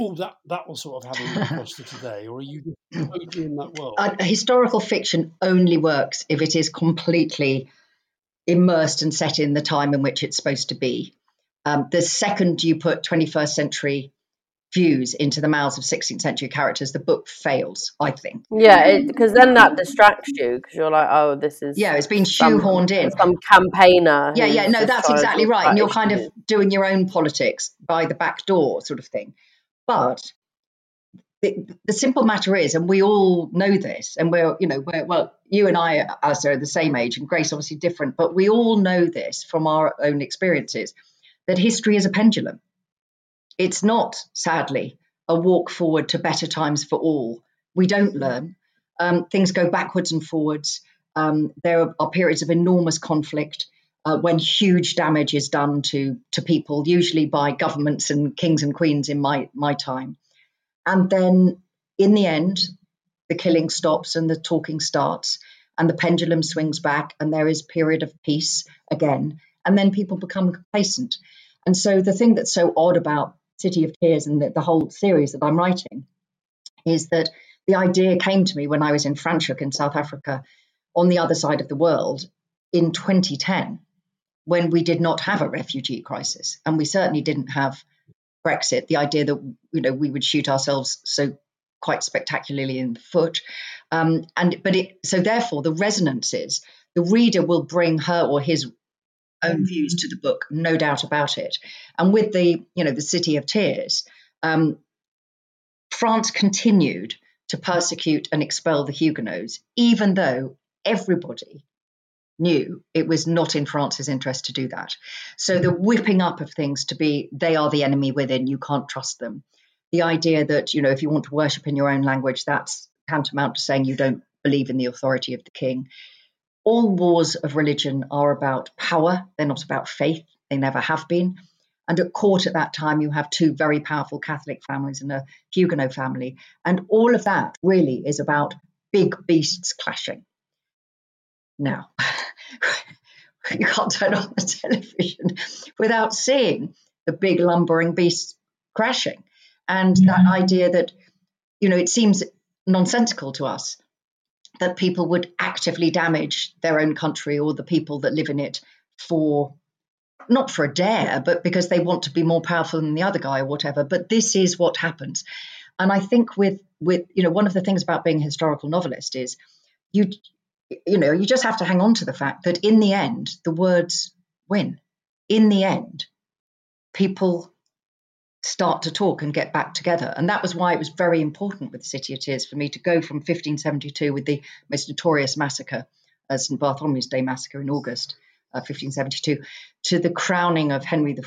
oh, that, that will sort of have a across to [LAUGHS] today? Or are you totally in that world? Uh, historical fiction only works if it is completely immersed and set in the time in which it's supposed to be. Um, the second you put 21st century views into the mouths of 16th century characters, the book fails, I think. Yeah, because then that distracts you because you're like, oh, this is Yeah, it's been some- shoehorned in. some campaigner. Yeah, yeah, no, that's exactly right. And you're kind of doing your own politics by the back door, sort of thing. But the, the simple matter is, and we all know this, and we're, you know, we're, well, you and I, as are the same age, and Grace obviously different, but we all know this from our own experiences that history is a pendulum. It's not, sadly, a walk forward to better times for all. We don't learn. Um, things go backwards and forwards. Um, there are, periods of enormous conflict. uh, when huge damage is done to to people, usually by governments and kings and queens in my my time. And then in the end, the killing stops and the talking starts, and the pendulum swings back, and there is period of peace again, and then people become complacent. And so the thing that's so odd about City of Tears and the, the whole series that I'm writing is that the idea came to me when I was in Franschhoek in South Africa on the other side of the world in 2010 when we did not have a refugee crisis and we certainly didn't have Brexit the idea that you know we would shoot ourselves so quite spectacularly in the foot. Um, and but it so therefore the resonances the reader will bring her or his own views to the book no doubt about it and with the you know the city of tears um, France continued to persecute and expel the Huguenots, even though everybody knew it was not in France's interest to do that. So the whipping up of things to be they are the enemy within, you can't trust them. The idea that, you know, if you want to worship in your own language, that's tantamount to saying you don't believe in the authority of the king. All wars of religion are about power, they're not about faith, they never have been. And at court at that time, you have two very powerful Catholic families and a Huguenot family. And all of that really is about big beasts clashing. Now, [LAUGHS] you can't turn on the [LAUGHS] television without seeing the big lumbering beasts crashing. And that idea that, you know, it seems nonsensical to us that people would actively damage their own country or the people that live in it for not for a dare, but because they want to be more powerful than the other guy or whatever. But this is what happens. And I think with with you know one of the things about being a historical novelist is you you know you just have to hang on to the fact that in the end the words win. In the end, people start to talk and get back together. And that was why it was very important with the City of Tears for me to go from 1572 with the most notorious massacre, uh, St. Bartholomew's Day massacre in August, 1572, uh, to the crowning of Henry IV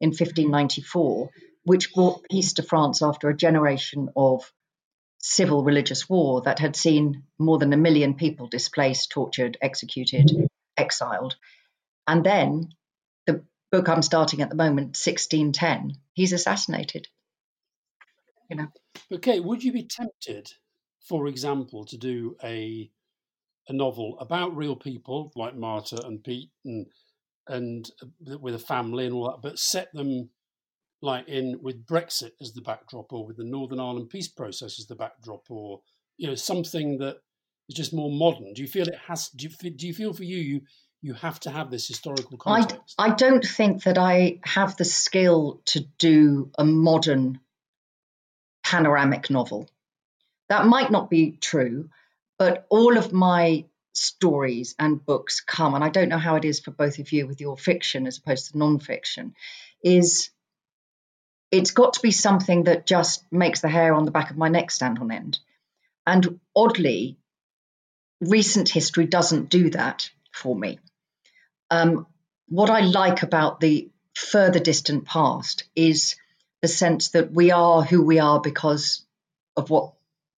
in 1594, which brought peace to France after a generation of civil religious war that had seen more than a million people displaced, tortured, executed, exiled. And then the book I'm starting at the moment, 1610, he's assassinated. You know. Okay, would you be tempted, for example, to do a a novel about real people like Martha and Pete and and uh, with a family and all that, but set them like in with Brexit as the backdrop, or with the Northern Ireland peace process as the backdrop, or you know something that is just more modern. Do you feel it has? Do you, do you feel for you you you have to have this historical context? I I don't think that I have the skill to do a modern panoramic novel. That might not be true. But all of my stories and books come, and I don't know how it is for both of you with your fiction as opposed to non-fiction, is it's got to be something that just makes the hair on the back of my neck stand on end. And oddly, recent history doesn't do that for me. Um, what I like about the further distant past is the sense that we are who we are because of what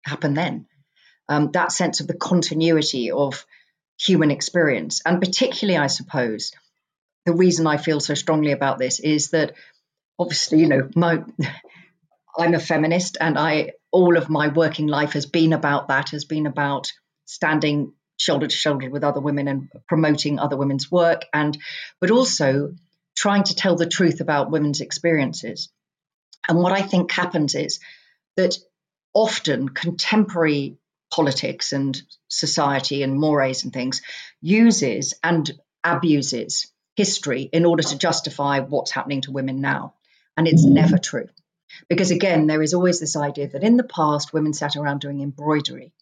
happened then um, that sense of the continuity of human experience. And particularly, I suppose, the reason I feel so strongly about this is that obviously, you know, my, [LAUGHS] I'm a feminist and I all of my working life has been about that, has been about standing shoulder to shoulder with other women and promoting other women's work and but also trying to tell the truth about women's experiences. And what I think happens is that often contemporary politics and society and mores and things uses and abuses history in order to justify what's happening to women now. And it's never true. Because again, there is always this idea that in the past, women sat around doing embroidery.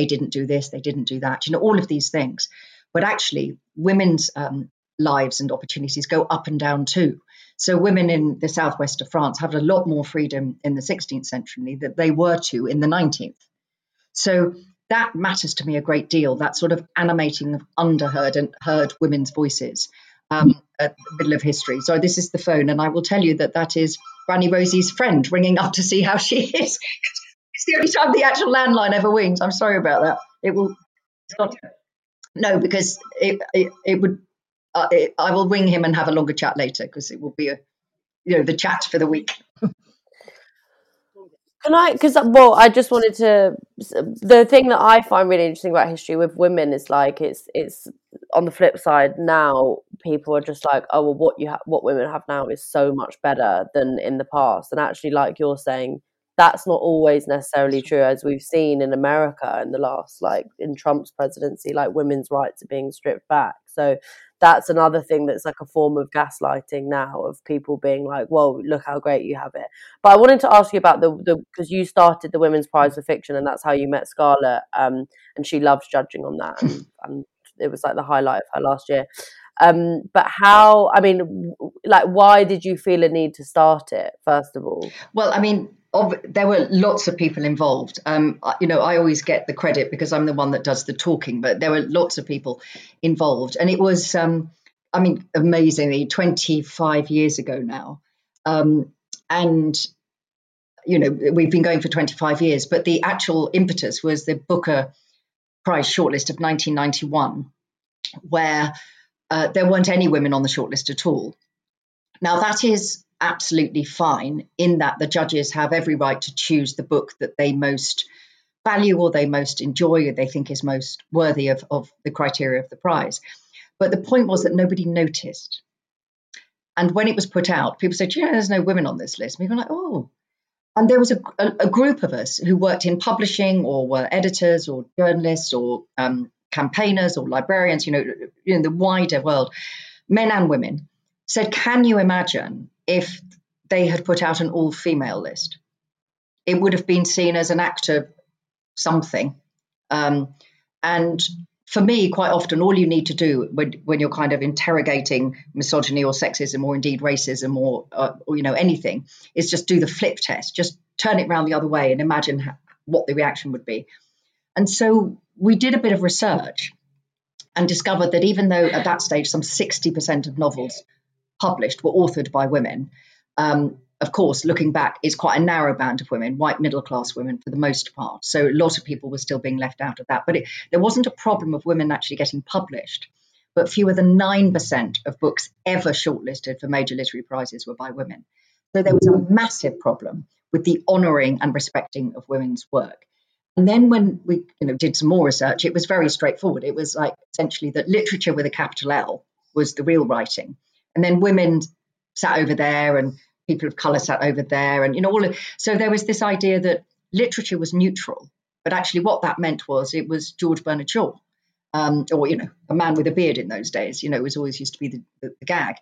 They didn't do this, they didn't do that, you know, all of these things. But actually, women's um, lives and opportunities go up and down too. So women in the southwest of France have a lot more freedom in the 16th century than they were to in the 19th. So that matters to me a great deal. That sort of animating of underheard and heard women's voices um, at the middle of history. So this is the phone, and I will tell you that that is Granny Rosie's friend ringing up to see how she [LAUGHS] is. It's the only time the actual landline ever rings. I'm sorry about that. It will. Not. No, because it, it, it would uh, I will ring him and have a longer chat later because it will be a, you know, the chat for the week. Can I? Because well, I just wanted to. The thing that I find really interesting about history with women is like it's it's on the flip side now people are just like oh well what you ha- what women have now is so much better than in the past and actually like you're saying that's not always necessarily true as we've seen in america in the last like in trump's presidency like women's rights are being stripped back. So that's another thing that's like a form of gaslighting now of people being like well look how great you have it. But i wanted to ask you about the because you started the women's prize for fiction and that's how you met scarlett um, and she loves judging on that and, [CLEARS THROAT] and it was like the highlight of her last year. Um, but how i mean like why did you feel a need to start it first of all? Well i mean of, there were lots of people involved. Um, you know, I always get the credit because I'm the one that does the talking, but there were lots of people involved, and it was, um, I mean, amazingly 25 years ago now, um, and you know, we've been going for 25 years, but the actual impetus was the Booker Prize shortlist of 1991, where uh, there weren't any women on the shortlist at all. Now that is absolutely fine in that the judges have every right to choose the book that they most value or they most enjoy or they think is most worthy of, of the criteria of the prize. But the point was that nobody noticed. And when it was put out, people said, you know, there's no women on this list. And we were like, oh. And there was a, a, a, group of us who worked in publishing or were editors or journalists or um, campaigners or librarians, you know, in the wider world, men and women, said, can you imagine if they had put out an all female list. It would have been seen as an act of something. Um, and for me, quite often, all you need to do when, when you're kind of interrogating misogyny or sexism or indeed racism or, uh, or, you know anything is just do the flip test. Just turn it around the other way and imagine what the reaction would be. And so we did a bit of research and discovered that even though at that stage some 60% of novels published were authored by women. Um, of course, looking back, it's quite a narrow band of women, white middle class women for the most part. So a lot of people were still being left out of that. But it, there wasn't a problem of women actually getting published. But fewer than 9% of books ever shortlisted for major literary prizes were by women. So there was a massive problem with the honouring and respecting of women's work. And then when we you know, did some more research, it was very straightforward. It was like essentially that literature with a capital L was the real writing and then women sat over there and people of color sat over there and you know all of, so there was this idea that literature was neutral but actually what that meant was it was george bernard shaw um, or you know a man with a beard in those days you know it was always used to be the, the, the gag.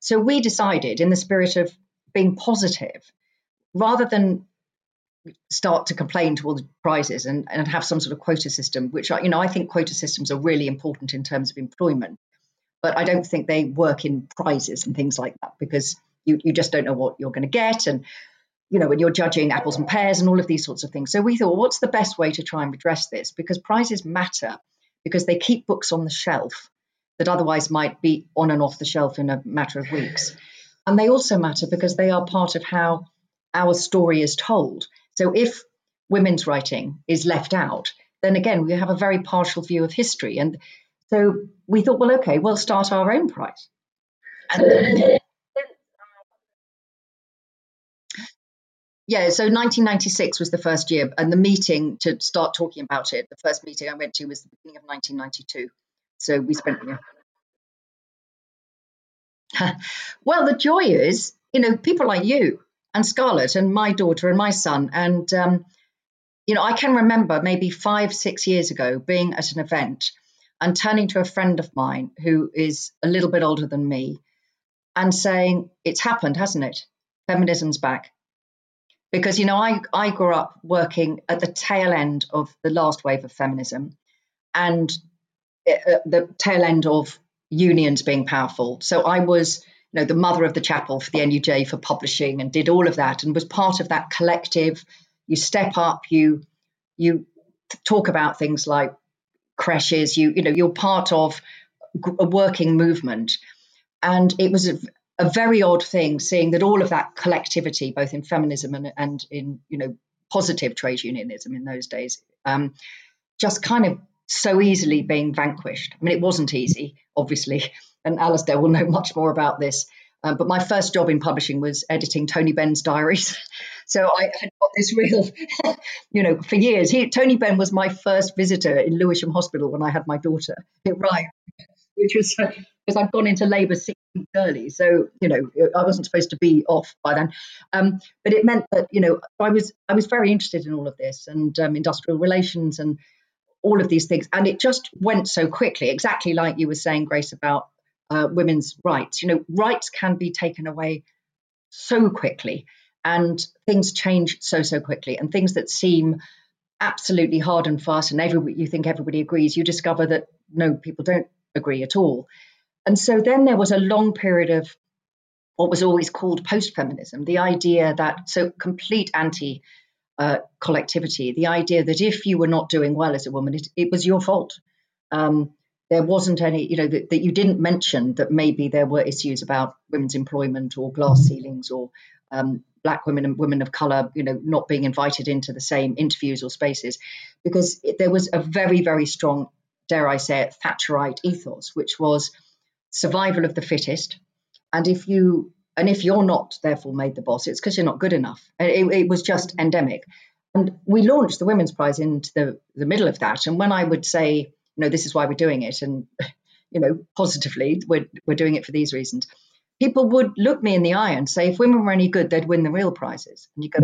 So we decided in the spirit of being positive rather than start to complain to all the prizes and, and have some sort of quota system which are, you know i think quota systems are really important in terms of employment but I don't think they work in prizes and things like that because you, you just don't know what you're going to get. And, you know, when you're judging apples and pears and all of these sorts of things. So we thought, what's the best way to try and address this? Because prizes matter because they keep books on the shelf that otherwise might be on and off the shelf in a matter of weeks. And they also matter because they are part of how our story is told. So if women's writing is left out, then again, we have a very partial view of history. And so we thought, well, okay, we'll start our own price. And yeah, so 1996 was the first year, and the meeting to start talking about it, the first meeting I went to was the beginning of 1992. So we spent. Yeah. [LAUGHS] well, the joy is, you know, people like you and Scarlett and my daughter and my son, and um, you know, I can remember maybe five, six years ago being at an event and turning to a friend of mine who is a little bit older than me and saying, It's happened, hasn't it? Feminism's back. Because, you know, I, I grew up working at the tail end of the last wave of feminism and uh, the tail end of unions being powerful. So I was, you know, the mother of the chapel for the NUJ for publishing and did all of that and was part of that collective. You step up, you you talk about things like creches you you know you're part of a working movement and it was a, a very odd thing seeing that all of that collectivity both in feminism and, and in you know positive trade unionism in those days um, just kind of so easily being vanquished i mean it wasn't easy obviously [LAUGHS] and Alastair will know much more about this. Um, but my first job in publishing was editing Tony Benn's diaries. [LAUGHS] so I had this real, [LAUGHS] you know, for years. He, Tony Benn was my first visitor in Lewisham Hospital when I had my daughter. It [LAUGHS] which was because I'd gone into labour six weeks early. So, you know, I wasn't supposed to be off by then. Um, but it meant that, you know, I was I was very interested in all of this and um, industrial relations and all of these things. And it just went so quickly, exactly like you were saying, Grace, about uh, women's rights. You know, rights can be taken away so quickly and things change so, so quickly. And things that seem absolutely hard and fast and everybody, you think everybody agrees, you discover that no, people don't agree at all. And so then there was a long period of what was always called post feminism, the idea that, so complete anti uh, collectivity, the idea that if you were not doing well as a woman, it, it was your fault. Um, there wasn't any, you know, that, that, you didn't mention that maybe there were issues about women's employment or glass ceilings or um, black women and women of color, you know, not being invited into the same interviews or spaces, because it, there was a very, very strong, dare I say it, Thatcherite ethos, which was survival of the fittest. And if you and if you're not therefore made the boss, it's because you're not good enough. It, it, was just endemic. And we launched the Women's Prize into the, the middle of that. And when I would say, you know, this is why we're doing it, and [LAUGHS] you know, positively, we're we're doing it for these reasons, people would look me in the eye and say, if women were any good, they'd win the real prizes. And you go,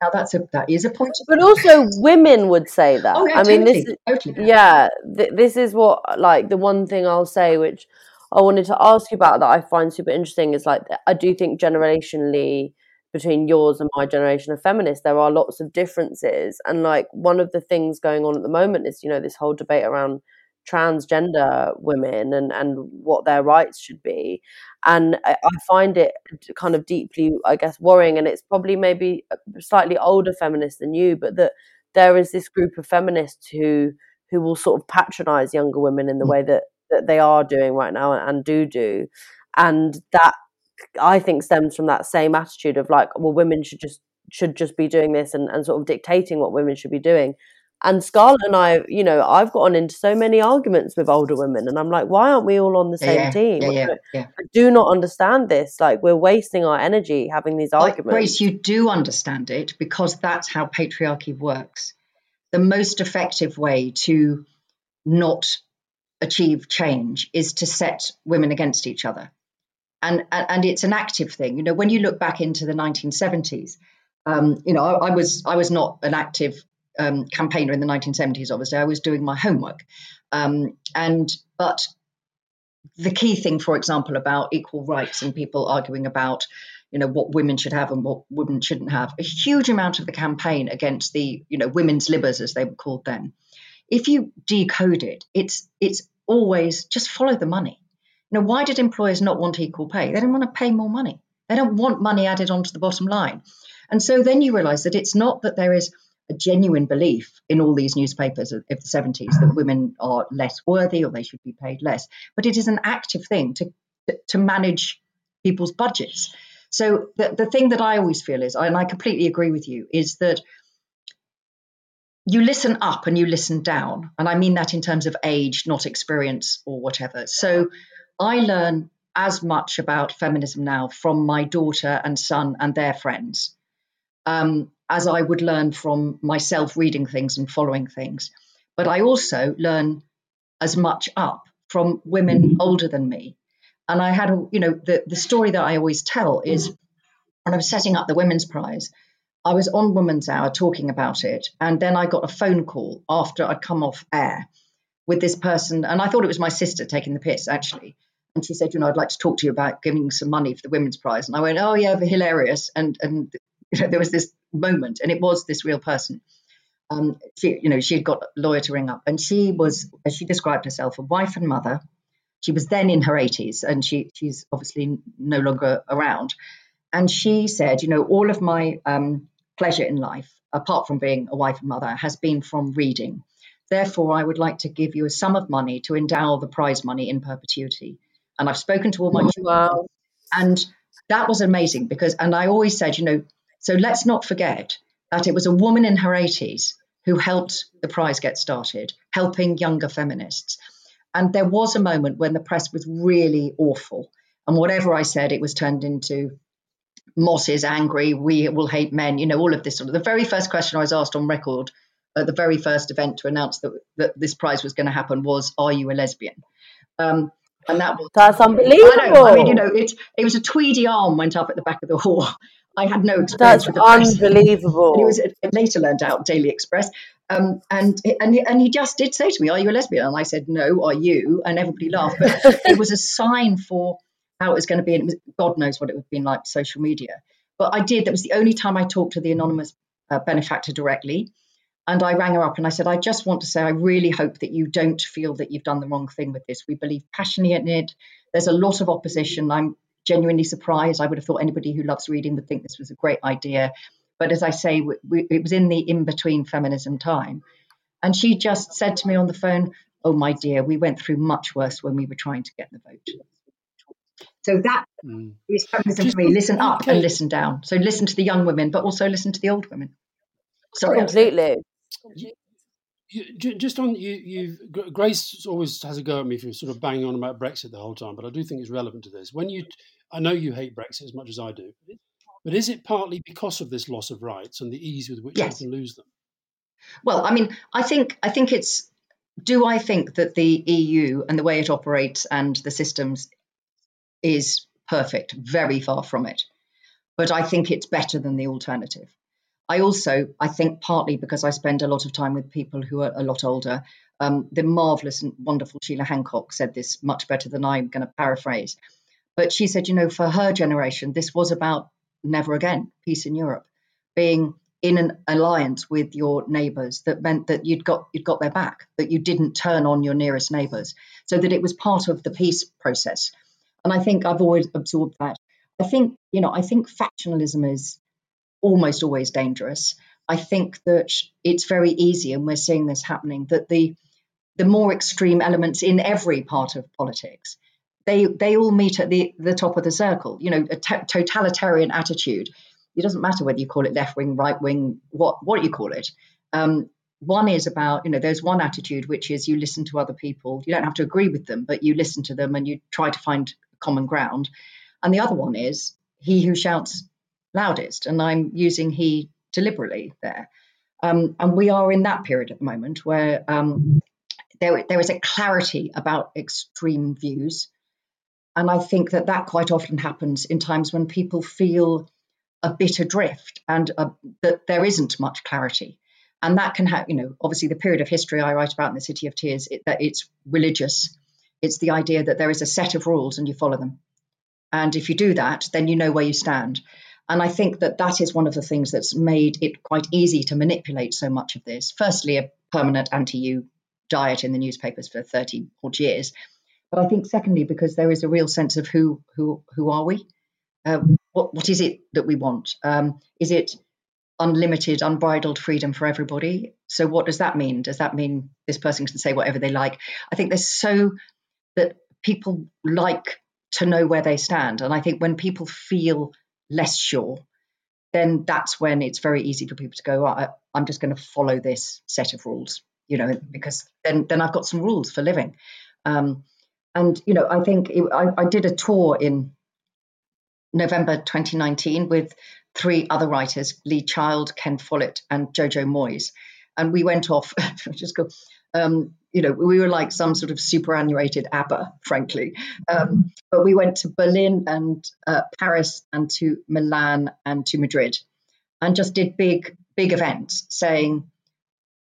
now that's a that is a point. But also, women would say that. Oh, yeah, I totally, mean, this totally. yeah, th- this is what like the one thing I'll say, which I wanted to ask you about that I find super interesting is like I do think generationally between yours and my generation of feminists there are lots of differences and like one of the things going on at the moment is you know this whole debate around transgender women and and what their rights should be. And I, I find it kind of deeply I guess worrying and it's probably maybe slightly older feminists than you but that there is this group of feminists who who will sort of patronize younger women in the mm. way that that they are doing right now and do do. And that i think stems from that same attitude of like well women should just should just be doing this and, and sort of dictating what women should be doing and Scarlett and I, you know, I've gotten into so many arguments with older women, and I'm like, why aren't we all on the same yeah, team? Yeah, yeah, yeah. I do not understand this. Like, we're wasting our energy having these arguments. Grace, you do understand it because that's how patriarchy works. The most effective way to not achieve change is to set women against each other. And, and it's an active thing. You know, when you look back into the 1970s, um, you know, I, I, was I was not an active um, campaigner in the 1970s. Obviously, I was doing my homework, um, and but the key thing, for example, about equal rights and people arguing about, you know, what women should have and what women shouldn't have, a huge amount of the campaign against the, you know, women's libbers as they were called then. If you decode it, it's it's always just follow the money. You know, why did employers not want equal pay? They don't want to pay more money. They don't want money added onto the bottom line. And so then you realize that it's not that there is a genuine belief in all these newspapers of, the 70s that women are less worthy or they should be paid less, but it is an active thing to, to manage people's budgets. So the, the thing that I always feel is, and I completely agree with you, is that you listen up and you listen down. And I mean that in terms of age, not experience or whatever. So I learn as much about feminism now from my daughter and son and their friends um, as I would learn from myself reading things and following things. But I also learn as much up from women mm-hmm. older than me. And I had, you know, the, the story that I always tell is when I was setting up the Women's Prize, I was on Woman's Hour talking about it, and then I got a phone call after I'd come off air with this person, and I thought it was my sister taking the piss actually. And she said, "You know, I'd like to talk to you about giving some money for the Women's Prize." And I went, "Oh yeah, hilarious!" And and you [LAUGHS] know, there was this moment, and it was this real person. Um, she, you know, she had got a lawyer to ring up, and she was, as she described herself, a wife and mother. She was then in her 80s, and she she's obviously no longer around. And she said, you know, all of my um, pleasure in life, apart from being a wife and mother, has been from reading. Therefore, I would like to give you a sum of money to endow the prize money in perpetuity. And I've spoken to all my children. Wow. And that was amazing because, and I always said, you know, so let's not forget that it was a woman in her 80s who helped the prize get started, helping younger feminists. and there was a moment when the press was really awful. And whatever I said, it was turned into Mosse is angry, we will hate men, you know, all of this sort of. The very first question I was asked on record at the very first event to announce that, that this prize was going to happen was, Are you a lesbian? Um, and that was that's unbelievable. I, know, I mean, you know, it it was a tweedy arm went up at the back of the hall. I had no experience That's with the unbelievable. And it was later learned out Daily Express. Um, and and he, and he just did say to me, "Are you a lesbian?" And I said, "No." Are you? And everybody laughed. But [LAUGHS] it was a sign for how it was going to be. And it was, God knows what it would have been like social media. But I did. That was the only time I talked to the anonymous uh, benefactor directly. And I rang her up and I said, I just want to say, I really hope that you don't feel that you've done the wrong thing with this. We believe passionately in it. There's a lot of opposition. I'm genuinely surprised. I would have thought anybody who loves reading would think this was a great idea. But as I say, we, we, it was in the in between feminism time. And she just said to me on the phone, Oh, my dear, we went through much worse when we were trying to get the vote. So that Mm. is feminism Just- for me. Listen up okay. and listen down. So listen to the young women, but also listen to the old women. Sorry. completely. You, just on you, you Gr- Grace always has a go at me for sort of banging on about Brexit the whole time, but I do think it's relevant to this. When you, I know you hate Brexit as much as I do, but is it partly because of this loss of rights and the ease with which Yes. you can lose them? Well, I mean, I think I think it's. Do I think that the EU and the way it operates and the systems is perfect? Very far from it. But I think it's better than the alternative. I also, I think, partly because I spend a lot of time with people who are a lot older. Um, the marvelous and wonderful Sheila Hancock said this much better than I'm going to paraphrase. But she said, you know, for her generation, this was about never again, peace in Europe, being in an alliance with your neighbours that meant that you'd got you'd got their back, that you didn't turn on your nearest neighbours, so that it was part of the peace process. And I think I've always absorbed that. I think you know I think factionalism is almost always dangerous. I think that it's very easy, and we're seeing this happening, that the the more extreme elements in every part of politics they they all meet at the the top of the circle. You know, a t- totalitarian attitude. It doesn't matter whether you call it left wing, right wing, what what you call it. Um, one is about you know there's one attitude which is you listen to other people. You don't have to agree with them, but you listen to them and you try to find common ground. And the other one is he who shouts loudest, and I'm using he deliberately there. Um, and we are in that period at the moment where um, there there is a clarity about extreme views and I think that that quite often happens in times when people feel a bit adrift and uh, that there isn't much clarity. And that can have, you know, obviously the period of history I write about in the City of Tears, it, that it's religious. It's the idea that there is a set of rules and you follow them. And if you do that, then you know where you stand. And I think that that is one of the things that's made it quite easy to manipulate so much of this. Firstly, a permanent anti EU diet in the newspapers for 30 odd years. But I think, secondly, because there is a real sense of who who who are we? Um, what what is it that we want? Um, is it unlimited, unbridled freedom for everybody? So what does that mean? Does that mean this person can say whatever they like? I think there's so that people like to know where they stand, and I think when people feel less sure, then that's when it's very easy for people to go. I, I'm just going to follow this set of rules, you know, because then then I've got some rules for living. Um, and you know, I think it, I, I did a tour in November 2019 with three other writers, Lee Child, Ken Follett, and Jojo Moyes. And we went off, [LAUGHS] just go, um, you know, we were like some sort of superannuated ABBA, frankly. Um, but we went to Berlin and uh, Paris and to Milan and to Madrid and just did big, big events saying,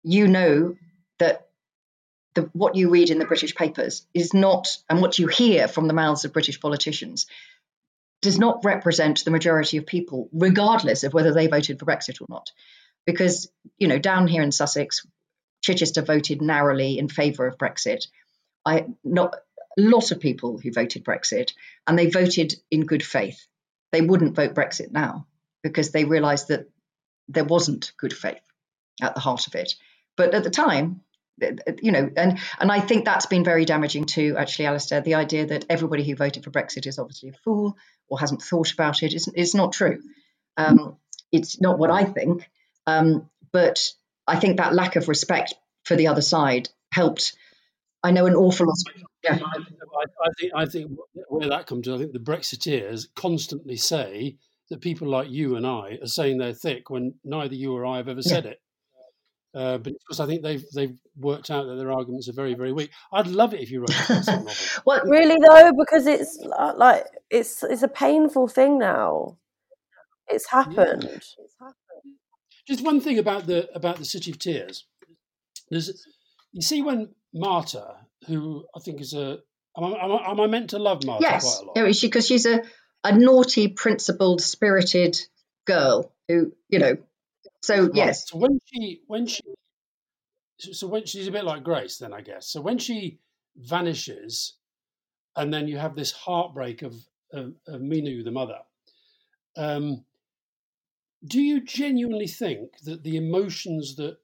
you know, that the, what you read in the British papers is not, and what you hear from the mouths of British politicians does not represent the majority of people, regardless of whether they voted for Brexit or not. Because, you know, down here in Sussex, Chichester voted narrowly in favour of Brexit. I not a lot of people who voted Brexit, and they voted in good faith. They wouldn't vote Brexit now because they realised that there wasn't good faith at the heart of it. But at the time, you know, and and I think that's been very damaging too. Actually, Alastair, the idea that everybody who voted for Brexit is obviously a fool or hasn't thought about it is is not true. Um, it's not what I think, um, but I think that lack of respect for the other side helped I know an awful lot. Yeah. I, I, think I think where that comes to, I think the Brexiteers constantly say that people like you and I are saying they're thick when neither you or I have ever said it. Uh, but because I think they've they've worked out that their arguments are very very weak. I'd love it if you wrote a [LAUGHS] novel. well, really though, because it's like it's it's a painful thing now. It's happened. Yeah. Just one thing about the about the City of Tears. There's, you see, when Marta, who I think is a, am I, am I meant to love Marta yes. quite a lot? Yes, because she's a a naughty, principled, spirited girl who, you know. So right. yes. So when she when she so when she's a bit like Grace, then I guess. So when she vanishes, and then you have this heartbreak of of, of Minou, the mother. Um, do you genuinely think that the emotions that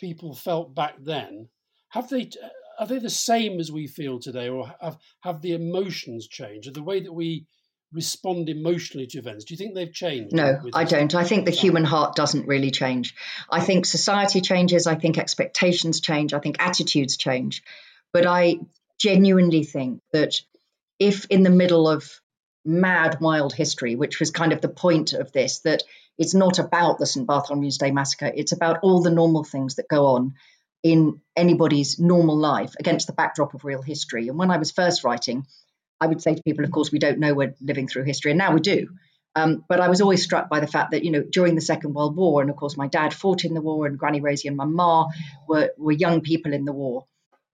people felt back then have they uh, are they the same as we feel today, or have have the emotions changed? Or the way that we respond emotionally to events? Do you think they've changed? No, I don't. I think the human heart doesn't really change. I think society changes. I think expectations change. I think attitudes change. But I genuinely think that if in the middle of mad, wild history, which was kind of the point of this, that it's not about the St. Bartholomew's Day massacre, it's about all the normal things that go on in anybody's normal life against the backdrop of real history. And when I was first writing, I would say to people, of course, we don't know we're living through history, and now we do. Um, but I was always struck by the fact that, you know, during the Second World War, and of course, my dad fought in the war, and Granny Rosie and my ma were, were young people in the war,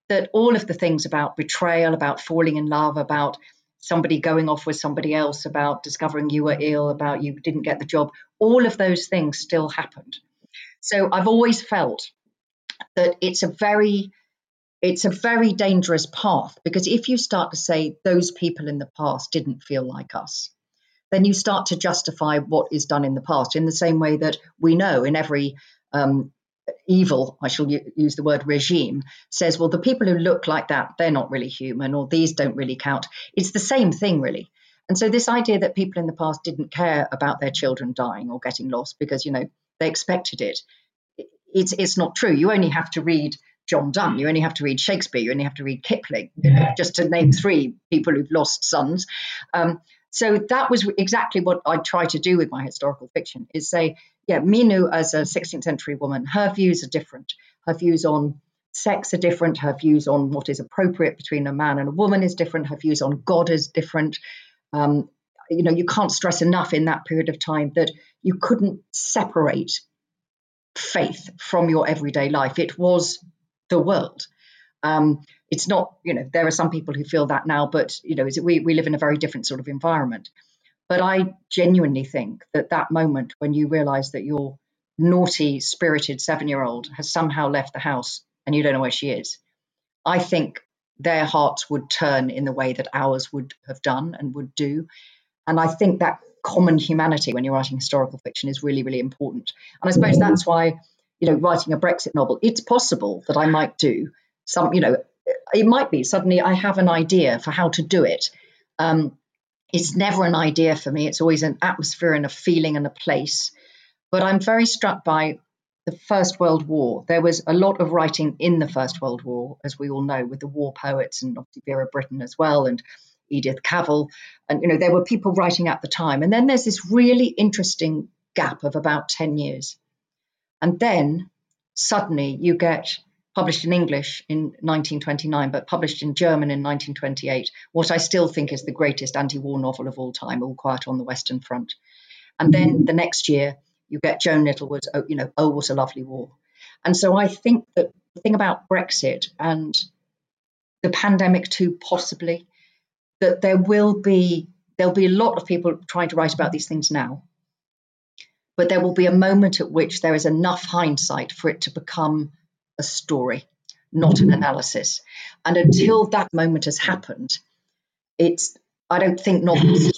that all of the things about betrayal, about falling in love, about somebody going off with somebody else, about discovering you were ill, about you didn't get the job, all of those things still happened. So I've always felt that it's a very it's a very dangerous path because if you start to say those people in the past didn't feel like us, then you start to justify what is done in the past in the same way that we know in every um, evil, I shall use the word regime, says, well, the people who look like that, they're not really human, or these don't really count. It's the same thing, really. And so, this idea that people in the past didn't care about their children dying or getting lost because, you know, they expected it, it's, it's not true. You only have to read John Donne. You only have to read Shakespeare. You only have to read Kipling, you know, just to name three people who've lost sons. Um, so that was exactly what I try to do with my historical fiction: is say, yeah, Minou as a 16th century woman, her views are different. Her views on sex are different. Her views on what is appropriate between a man and a woman is different. Her views on God is different. Um, you know, you can't stress enough in that period of time that you couldn't separate faith from your everyday life. It was the world. Um, it's not, you know, there are some people who feel that now, but, you know, we, we live in a very different sort of environment. But I genuinely think that that moment when you realize that your naughty, spirited seven year old has somehow left the house and you don't know where she is, I think their hearts would turn in the way that ours would have done and would do. And I think that common humanity when you're writing historical fiction is really, really important. And I suppose mm-hmm. that's why you know, writing a Brexit novel, it's possible that I might do some, you know, it might be suddenly I have an idea for how to do it. Um, it's never an idea for me. It's always an atmosphere and a feeling and a place. But I'm very struck by the First World War. There was a lot of writing in the First World War, as we all know, with the war poets and obviously Vera Brittain as well, and Edith Cavell. And, you know, there were people writing at the time. And then there's this really interesting gap of about 10 years and then suddenly you get published in English in 1929, but published in German in 1928, what I still think is the greatest anti war novel of all time, All Quiet on the Western Front. And then the next year, you get Joan Littlewood's, oh, you know, Oh, What a Lovely War. And so I think that the thing about Brexit and the pandemic too, possibly, that there will be there'll be a lot of people trying to write about these things now but there will be a moment at which there is enough hindsight for it to become a story, not an analysis. And until that moment has happened, it's I don't think novels.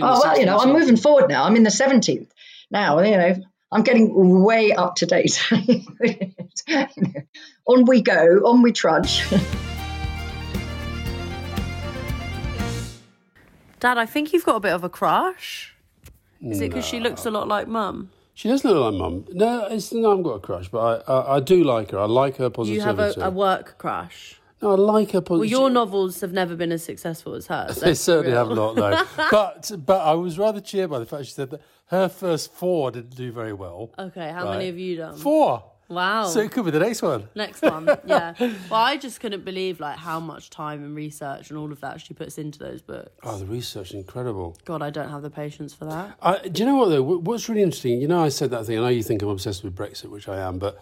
Oh well, you know, I'm moving forward now. I'm in the 17th now. You know, I'm getting way up to date. [LAUGHS] on we go, on we trudge. Dad, I think you've got a bit of a crush. Is it because she looks a lot like mum? She doesn't look like mum. No, it's, no, I haven't got a crush, but I, I, I do like her. I like her positivity. You positivity. have a, a work crush. no, I like her Well, positivity. your novels have never been as successful as hers. [LAUGHS] They let's be certainly real. have not, though. [LAUGHS] but but I was rather cheered by the fact she said that her first four didn't do very well. Okay, how Right. many have you done? Four. Wow. So it could be the next one. Next one, yeah. [LAUGHS] Well, I just couldn't believe like how much time and research and all of that she puts into those books. Oh, the research is incredible. God, I don't have the patience for that. I, do you know what though? What's really interesting? You know, I said that thing. I know you think I'm obsessed with Brexit, which I am, but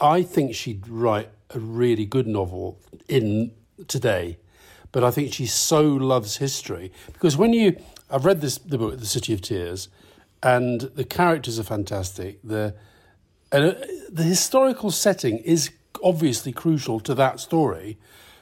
I think she'd write a really good novel in today. But I think she so loves history because when you, I've read this the book, The City of Tears, and the characters are fantastic. The and uh, the historical setting is obviously crucial to that story.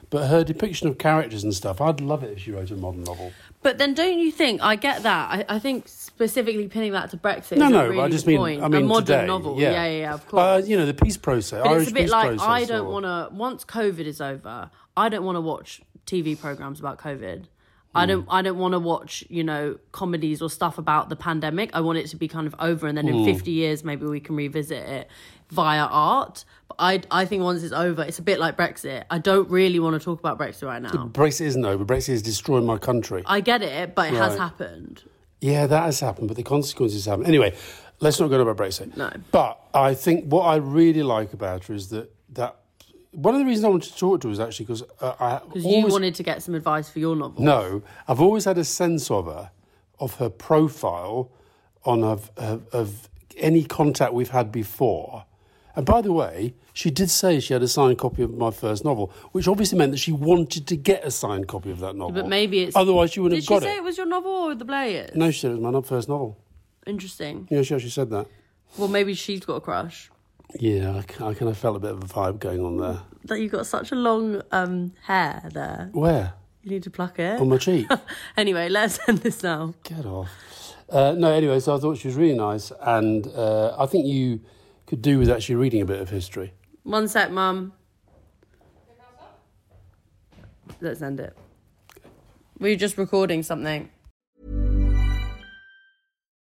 But her depiction of characters and stuff, I'd love it if she wrote a modern novel. But then, don't you think? I get that. I, I think specifically pinning that to Brexit. No, is no, a really I just mean, point. I mean a modern today, novel. Yeah, yeah, yeah, of course. Uh, you know, the peace process, but Irish it's a bit like. I don't want to. Once COVID is over, I don't want to watch TV programs about COVID. I hmm. don't. I don't want to watch, you know, comedies or stuff about the pandemic. I want it to be kind of over, and then in fifty years, maybe we can revisit it via art. But I, I think once it's over, it's a bit like Brexit. I don't really want to talk about Brexit right now. Brexit isn't over. Brexit is destroying my country. I get it, but it has Right. happened. Yeah, that has happened, but the consequences happen. Anyway, let's not go on about Brexit. No. But I think what I really like about her is that that one of the reasons I wanted to talk to her is actually because uh, I Because you wanted to get some advice for your novel. No, I've always had a sense of her, of her profile, on of, of, of any contact we've had before. And by the way, she did say she had a signed copy of my first novel, which obviously meant that she wanted to get a signed copy of that novel. But maybe it's. otherwise she wouldn't have. got it. Did she say it. it was your novel or the Blairs? No, she said it was my first novel. Interesting. Yeah, she actually said that. Well, maybe she's got a crush. Yeah, I, kind of felt a bit of a vibe going on there. That you've got such a long um, hair there. Where? You need to pluck it. On my cheek. [LAUGHS] anyway, let's [LAUGHS] end this now. Get off. Uh, no, anyway, so I thought she was really nice, and uh, I think you could do with actually reading a bit of history. One sec, Mum. Let's end it. Were you just recording something?